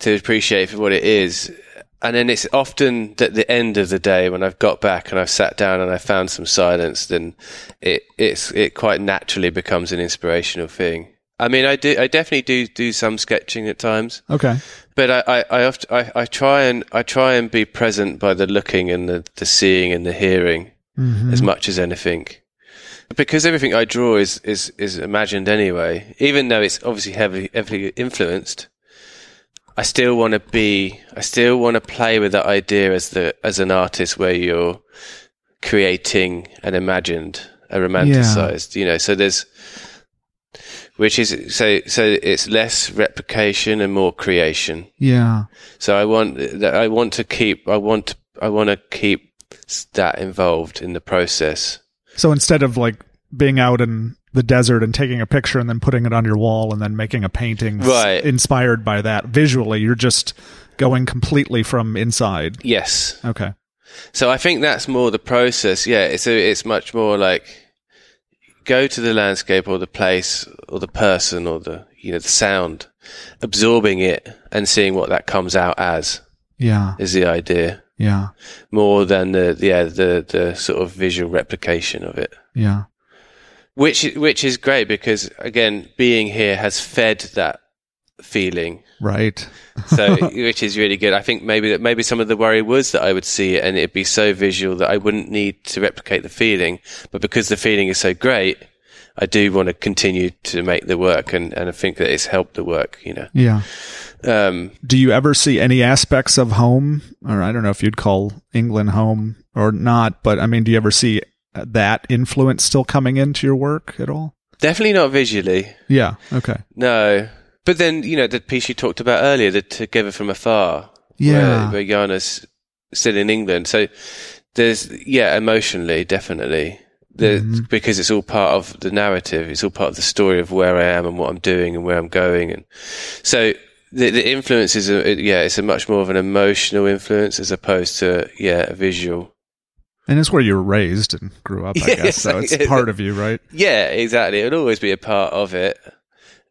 Speaker 2: to appreciate for what it is. And then it's often at the end of the day when I've got back and I've sat down and I found some silence, then it, it's, it quite naturally becomes an inspirational thing. I mean, I do, I definitely do do some sketching at times
Speaker 1: Okay.
Speaker 2: but I, I, I, oft, I, I try and I try and be present by the looking and the, the seeing and the hearing
Speaker 1: Mhm.
Speaker 2: as much as anything, because everything I draw is, is, is imagined anyway. Even though it's obviously heavily heavily influenced, I still want to be. I still want to play with that idea as the as an artist, where you're creating an imagined, a romanticized. You know, so there's which is so so it's less replication and more creation.
Speaker 1: Yeah.
Speaker 2: So I want that I want to keep I want I want to keep that involved in the process.
Speaker 1: So instead of like being out in the desert and taking a picture and then putting it on your wall and then making a painting
Speaker 2: Right.
Speaker 1: inspired by that visually, you're just going completely from inside.
Speaker 2: Yes.
Speaker 1: Okay.
Speaker 2: So I think that's more the process. Yeah. It's a, it's much more like go to the landscape or the place or the person or the you know the sound, absorbing it and seeing what that comes out as
Speaker 1: Yeah.
Speaker 2: is the idea
Speaker 1: Yeah.
Speaker 2: more than the yeah the the sort of visual replication of it.
Speaker 1: Yeah.
Speaker 2: which which is great because again being here has fed that feeling
Speaker 1: Right.
Speaker 2: so which is really good i think maybe that maybe some of the worry was that i would see it and it'd be so visual that i wouldn't need to replicate the feeling but because the feeling is so great i do want to continue to make the work and and i think that it's helped the work you know
Speaker 1: Yeah.
Speaker 2: um
Speaker 1: Do you ever see any aspects of home, or I don't know if you'd call England home or not, but I mean, do you ever see that influence still coming into your work at all?
Speaker 2: definitely not visually
Speaker 1: Yeah. Okay.
Speaker 2: no but then you know the piece you talked about earlier the together from afar
Speaker 1: Yeah.
Speaker 2: where, where Jana's still in England. So there's, yeah, emotionally, definitely. The,
Speaker 1: Mhm.
Speaker 2: Because it's all part of the narrative. It's all part of the story of where I am and what I'm doing and where I'm going. And so the, the influence is, a, it- yeah, it's a much more of an emotional influence as opposed to, yeah, a visual.
Speaker 1: And it's where you were raised and grew up, I
Speaker 2: Yeah,
Speaker 1: guess. So it's part of you, right?
Speaker 2: Yeah, exactly. It'll always be a part of it.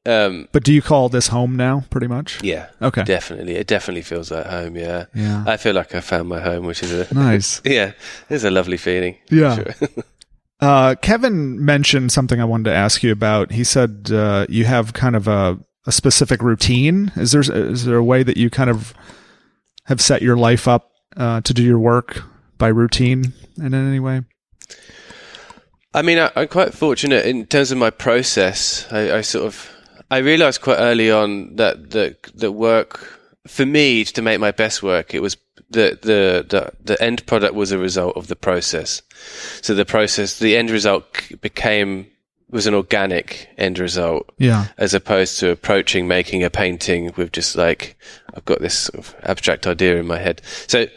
Speaker 2: Um,
Speaker 1: But do you call this home now, pretty much?
Speaker 2: yeah,
Speaker 1: Okay.
Speaker 2: definitely. It definitely feels like home. Yeah.
Speaker 1: Yeah.
Speaker 2: I feel like I found my home, which is a,
Speaker 1: Nice.
Speaker 2: yeah, it's a lovely feeling.
Speaker 1: Yeah.
Speaker 2: Sure.
Speaker 1: Uh, Kevin mentioned something I wanted to ask you about. He said uh, you have kind of a, a specific routine. Is there is there a way that you kind of have set your life up uh, to do your work by routine in any way?
Speaker 2: I mean, I, I'm quite fortunate in terms of my process. I, I sort of, I realized quite early on that the the work for me to make my best work, it was the the the the end product was a result of the process. So the process, the end result became was an organic end result
Speaker 1: Yeah.
Speaker 2: as opposed to approaching making a painting with just like I've got this sort of abstract idea in my head. So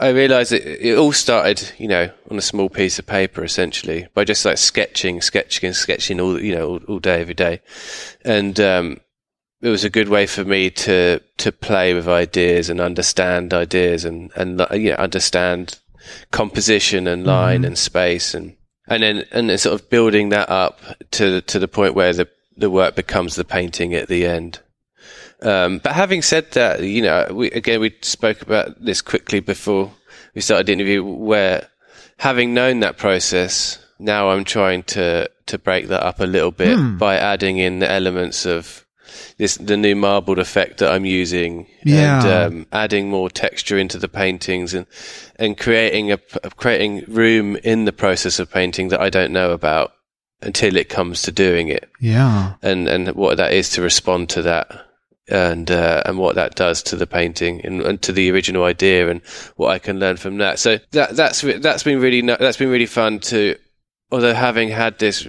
Speaker 2: I realized it, it all started, you know, on a small piece of paper essentially by just like sketching, sketching, and sketching all you know all, all day every day, and um, it was a good way for me to to play with ideas and understand ideas and and you know, understand composition and line and space and and then and then sort of building that up to to the point where the the work becomes the painting at the end. Um, but having said that, you know, we, again, we spoke about this quickly before we started the interview where having known that process, now I'm trying to, to break that up a little bit
Speaker 1: Hmm.
Speaker 2: by adding in the elements of this, the new marbled effect that I'm using
Speaker 1: Yeah.
Speaker 2: and, um, adding more texture into the paintings and, and creating a, creating room in the process of painting that I don't know about until it comes to doing it
Speaker 1: Yeah.
Speaker 2: and and what that is to respond to that and uh, and what that does to the painting and, and to the original idea and what I can learn from that. So that that's that's been really that's been really fun to although having had this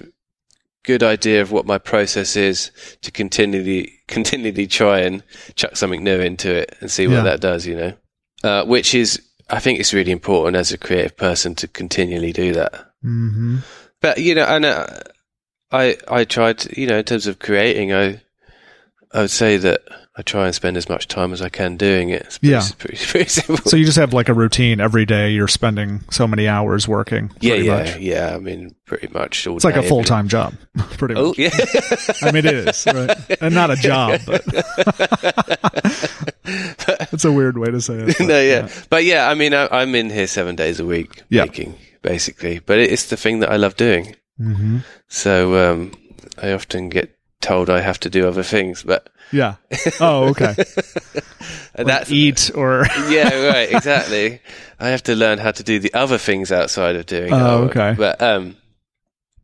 Speaker 2: good idea of what my process is to continually continually try and chuck something new into it and see what
Speaker 1: Yeah.
Speaker 2: that does, you know. Uh, which is I think it's really important as a creative person to continually do that.
Speaker 1: hmm
Speaker 2: But you know, and uh, I I tried, you know, in terms of creating, I I would say that I try and spend as much time as I can doing it. It's pretty,
Speaker 1: Yeah.
Speaker 2: pretty, pretty simple.
Speaker 1: So you just have like a routine every day. You're spending so many hours working.
Speaker 2: yeah, yeah,
Speaker 1: much.
Speaker 2: yeah. I mean, pretty much all.
Speaker 1: It's like a full time job, pretty.
Speaker 2: Oh
Speaker 1: much.
Speaker 2: yeah,
Speaker 1: I mean, it is, right? And not a job, but it's a weird way to say it. but
Speaker 2: no, yeah. but yeah. I mean, I, I'm in here seven days a week
Speaker 1: Yeah.
Speaker 2: making, basically. But it's the thing that I love doing.
Speaker 1: hmm
Speaker 2: So um, I often get told I have to do other things, but
Speaker 1: Yeah. Oh, okay.
Speaker 2: and that's
Speaker 1: Eat or
Speaker 2: yeah, right, exactly. I have to learn how to do the other things outside of doing.
Speaker 1: Oh,
Speaker 2: work.
Speaker 1: okay.
Speaker 2: But um,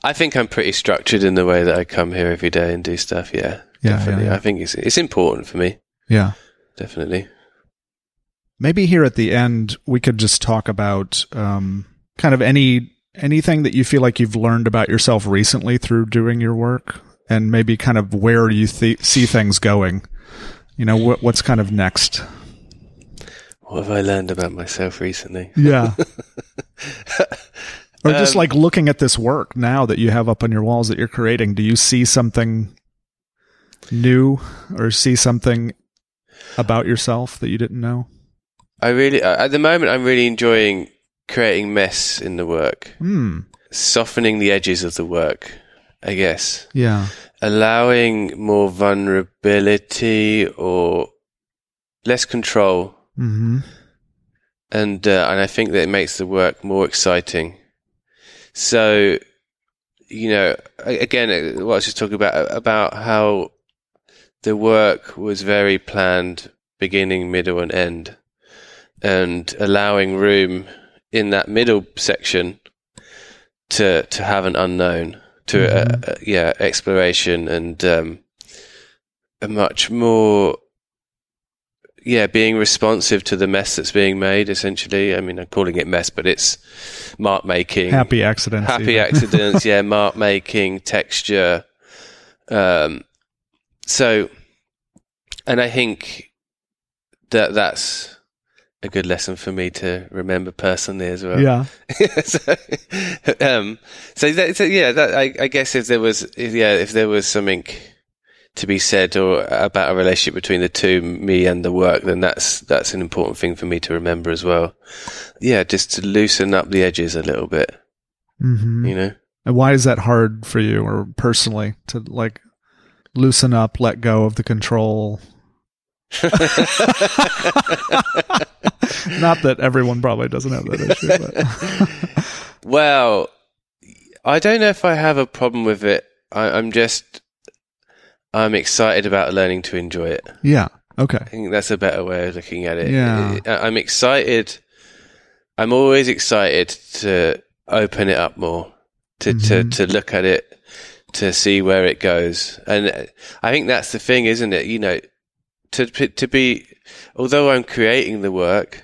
Speaker 2: I think I'm pretty structured in the way that I come here every day and do stuff. Yeah,
Speaker 1: Yeah,
Speaker 2: definitely.
Speaker 1: yeah, yeah.
Speaker 2: I think it's it's important for me.
Speaker 1: yeah.
Speaker 2: Definitely.
Speaker 1: Maybe here at the end we could just talk about um, kind of any anything that you feel like you've learned about yourself recently through doing your work, and maybe kind of where you th- see things going. You know, what what's kind of next?
Speaker 2: What have I learned about myself recently?
Speaker 1: Yeah. or just
Speaker 2: Um,
Speaker 1: like looking at this work now that you have up on your walls that you're creating, do you see something new or see something about yourself that you didn't know?
Speaker 2: I really, uh, at the moment, I'm really enjoying creating mess in the work,
Speaker 1: Hmm.
Speaker 2: softening the edges of the work. I guess.
Speaker 1: Yeah.
Speaker 2: allowing more vulnerability or less control.
Speaker 1: Hmm
Speaker 2: and uh, and I think that it makes the work more exciting. So, you know, again, uh, what I was just talking about about how the work was very planned, beginning, middle, and end, and allowing room in that middle section to to have an unknown, to uh, uh, yeah, exploration and um, a much more yeah, being responsive to the mess that's being made, essentially. I mean, I'm calling it mess, but it's mark making,
Speaker 1: Happy accidents.
Speaker 2: happy accidents, yeah, mark making, texture. Um, so, and I think that that's a good lesson for me to remember personally as well.
Speaker 1: yeah.
Speaker 2: so, um, so, that, so yeah, that, I, I guess if there was, if, yeah, if there was something to be said or about a relationship between the two, me and the work, then that's that's an important thing for me to remember as well. Yeah, just to loosen up the edges a little bit,
Speaker 1: hmm
Speaker 2: you know.
Speaker 1: And why is that hard for you or personally to like loosen up, let go of the control? Not that everyone probably doesn't have that issue, but
Speaker 2: Well, I don't know if I have a problem with it. I, I'm just, I'm excited about learning to enjoy it.
Speaker 1: yeah. Okay.
Speaker 2: I think that's a better way of looking at it.
Speaker 1: Yeah.
Speaker 2: I'm excited. I'm always excited to open it up more, to,
Speaker 1: Mhm.
Speaker 2: to, to look at it, to see where it goes. And I think that's the thing, isn't it? You know, to, to be, although I'm creating the work,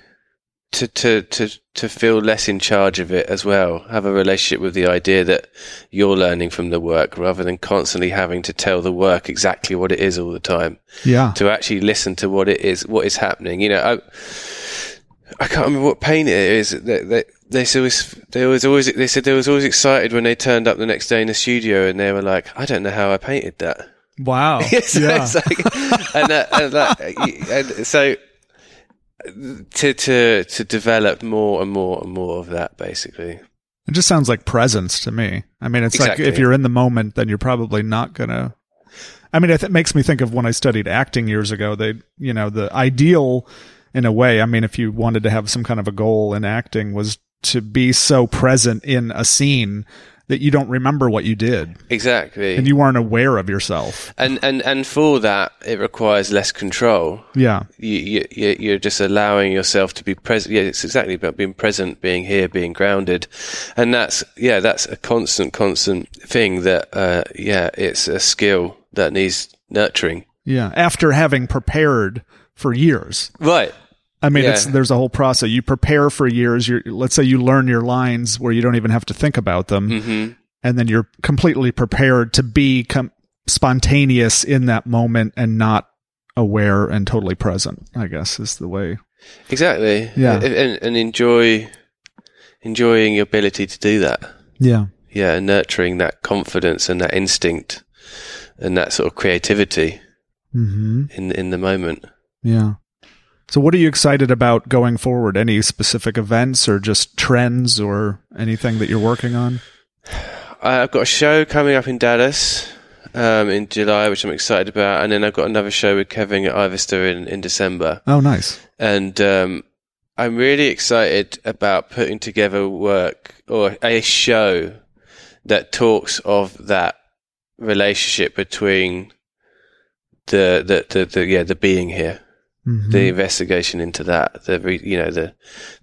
Speaker 2: to, to, to, to feel less in charge of it as well. Have a relationship with the idea that you're learning from the work rather than constantly having to tell the work exactly what it is all the time
Speaker 1: Yeah.
Speaker 2: to actually listen to what it is, what is happening. You know, I, I can't remember what paint it is. They, they, they said always, they was always, they said they was always excited when they turned up the next day in the studio and they were like, I don't know how I painted that.
Speaker 1: Wow.
Speaker 2: so
Speaker 1: yeah.
Speaker 2: and, that, and, that, and so to, to, to develop more and more and more of that basically.
Speaker 1: It just sounds like presence to me. I mean, it's like if you're in the moment, then you're probably not gonna I mean, it makes me think of when I studied acting years ago. They, you know, the ideal in a way, I mean, if you wanted to have some kind of a goal in acting was to be so present in a scene that you don't remember what you did
Speaker 2: Exactly.
Speaker 1: and you weren't aware of yourself.
Speaker 2: and, and and for that, it requires less control.
Speaker 1: Yeah.
Speaker 2: You, you- you're just allowing yourself to be present. Yeah, it's exactly about being present, being here, being grounded, and that's yeah, that's a constant, constant thing. That uh, yeah, it's a skill that needs nurturing.
Speaker 1: Yeah. After having prepared for years.
Speaker 2: Right.
Speaker 1: I mean,
Speaker 2: Yeah.
Speaker 1: it's there's a whole process. You prepare for years. You let's say you learn your lines where you don't even have to think about them,
Speaker 2: hmm
Speaker 1: and then you're completely prepared to be com- spontaneous in that moment and not aware and totally present. I guess is the way.
Speaker 2: Exactly.
Speaker 1: Yeah.
Speaker 2: And, and enjoy enjoying your ability to do that.
Speaker 1: Yeah.
Speaker 2: Yeah, and nurturing that confidence and that instinct and that sort of creativity
Speaker 1: Hmm.
Speaker 2: in in the moment.
Speaker 1: Yeah. So, what are you excited about going forward? Any specific events or just trends or anything that you're working on?
Speaker 2: I- I've got a show coming up in Dallas um, in July, which I'm excited about, and then I've got another show with Kevin at Ivester in, in December,
Speaker 1: Oh, nice.
Speaker 2: and um, I'm really excited about putting together work or a show that talks of that relationship between the the, the, the yeah the being here
Speaker 1: Mhm.
Speaker 2: the investigation into that, the re, you know the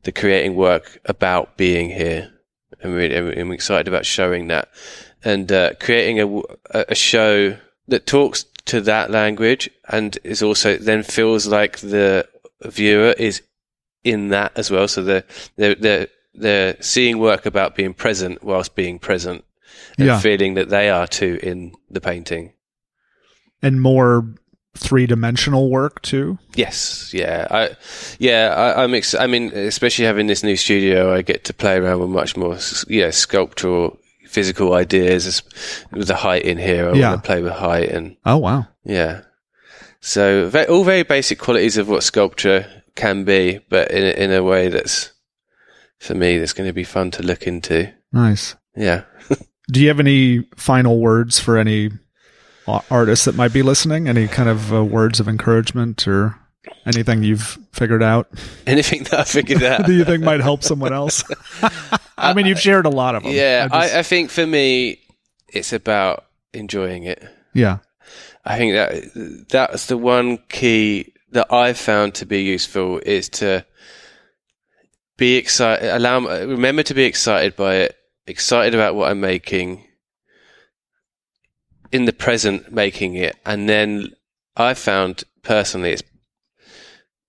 Speaker 2: the creating work about being here. I'm really I'm, I'm excited about showing that and uh, creating a show that talks to that language and is also then feels like the viewer is in that as well. So they're they're they're, they're seeing work about being present whilst being present and
Speaker 1: Yeah.
Speaker 2: feeling that they are too in the painting.
Speaker 1: and more three dimensional work too.
Speaker 2: Yes, yeah, I, yeah, I, I'm. Ex- I mean, especially having this new studio, I get to play around with much more, yeah, sculptural, physical ideas with the height in here. I
Speaker 1: Yeah.
Speaker 2: want to play with height and
Speaker 1: Oh, wow.
Speaker 2: yeah. So ve- all very basic qualities of what sculpture can be, but in a, in a way that's for me that's going to be fun to look into.
Speaker 1: Nice.
Speaker 2: Yeah.
Speaker 1: Do you have any final words for any artists that might be listening? Any kind of uh, words of encouragement or anything you've figured out?
Speaker 2: Anything that I figured out.
Speaker 1: Do you think might help someone else? I mean, you've shared a lot of them.
Speaker 2: yeah,
Speaker 1: I just-
Speaker 2: I, I think for me, it's about enjoying it.
Speaker 1: yeah.
Speaker 2: I think that that's the one key that I've found to be useful is to be excited. Allow remember to be excited by it. Excited about what I'm making in the present, making it, and then I found personally it's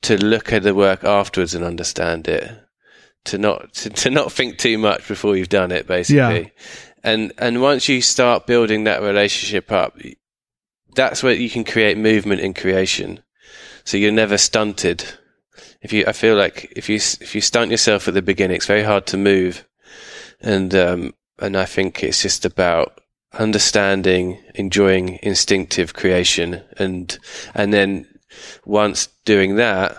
Speaker 2: to look at the work afterwards and understand it. To not to, to not think too much before you've done it, basically.
Speaker 1: Yeah.
Speaker 2: And and once you start building that relationship up, that's where you can create movement in creation. So you're never stunted. If you, I feel like if you if you stunt yourself at the beginning, it's very hard to move. And um, and I think it's just about understanding, enjoying instinctive creation, and and then once doing that,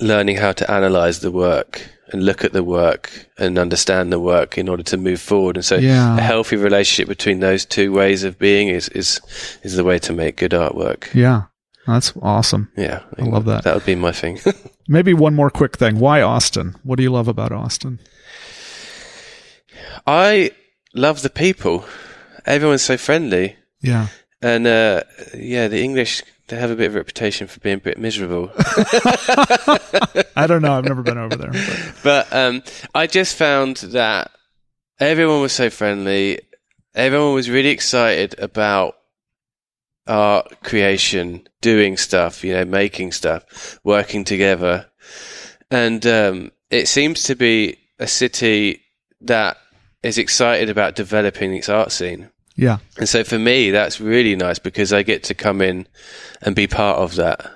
Speaker 2: learning how to analyze the work and look at the work and understand the work in order to move forward. And so
Speaker 1: Yeah.
Speaker 2: a healthy relationship between those two ways of being is, is, is the way to make good artwork.
Speaker 1: Yeah. That's awesome.
Speaker 2: Yeah.
Speaker 1: I love that.
Speaker 2: That would be my thing.
Speaker 1: Maybe one more quick thing. Why Austin? What do you love about Austin?
Speaker 2: I love the people. Everyone's so friendly.
Speaker 1: Yeah.
Speaker 2: And, uh, yeah, the English, they have a bit of a reputation for being a bit miserable.
Speaker 1: I don't know. I've never been over there. But
Speaker 2: But um, I just found that everyone was so friendly. Everyone was really excited about art creation, doing stuff, you know, making stuff, working together. And um, it seems to be a city that is excited about developing its art scene.
Speaker 1: yeah.
Speaker 2: And so for me, that's really nice because I get to come in and be part of that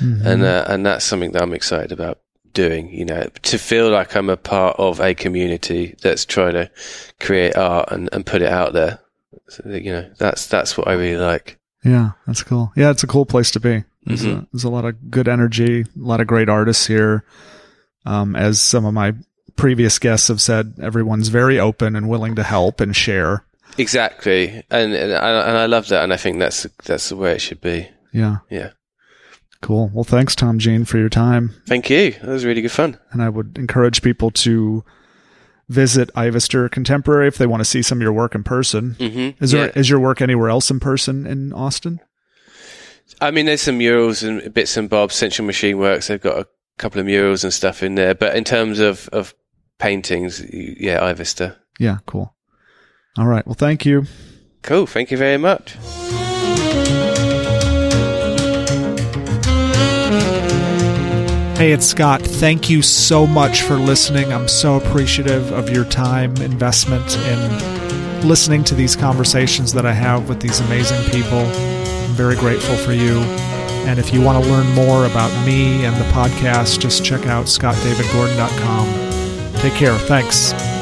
Speaker 1: Mhm.
Speaker 2: and uh, and that's something that I'm excited about doing. You know, to feel like I'm a part of a community that's trying to create art and, and put it out there. So, you know, that's that's what I really like.
Speaker 1: Yeah, that's cool. Yeah, it's a cool place to be. There's,
Speaker 2: Mhm.
Speaker 1: a, there's a lot of good energy, a lot of great artists here. Um, as some of my previous guests have said, everyone's very open and willing to help and share.
Speaker 2: Exactly, and and I, and I love that, and I think that's that's the way it should be.
Speaker 1: Yeah.
Speaker 2: Yeah.
Speaker 1: Cool. Well, thanks, Tom Jean, for your time.
Speaker 2: Thank you. That was really good fun.
Speaker 1: And I would encourage people to visit Ivester Contemporary if they want to see some of your work in person.
Speaker 2: Mm-hmm.
Speaker 1: Is there is your work anywhere else in person in Austin?
Speaker 2: I mean, there's some murals and bits and bobs. Central Machine Works, they've got a couple of murals and stuff in there. But in terms of, of paintings, yeah, Ivester.
Speaker 1: Yeah, cool. All right. Well, thank you.
Speaker 2: Cool. Thank you very much.
Speaker 1: Hey, it's Scott. Thank you so much for listening. I'm so appreciative of your time investment in listening to these conversations that I have with these amazing people. I'm very grateful for you. And if you want to learn more about me and the podcast, just check out scottdavidgordon.com. Take care. Thanks.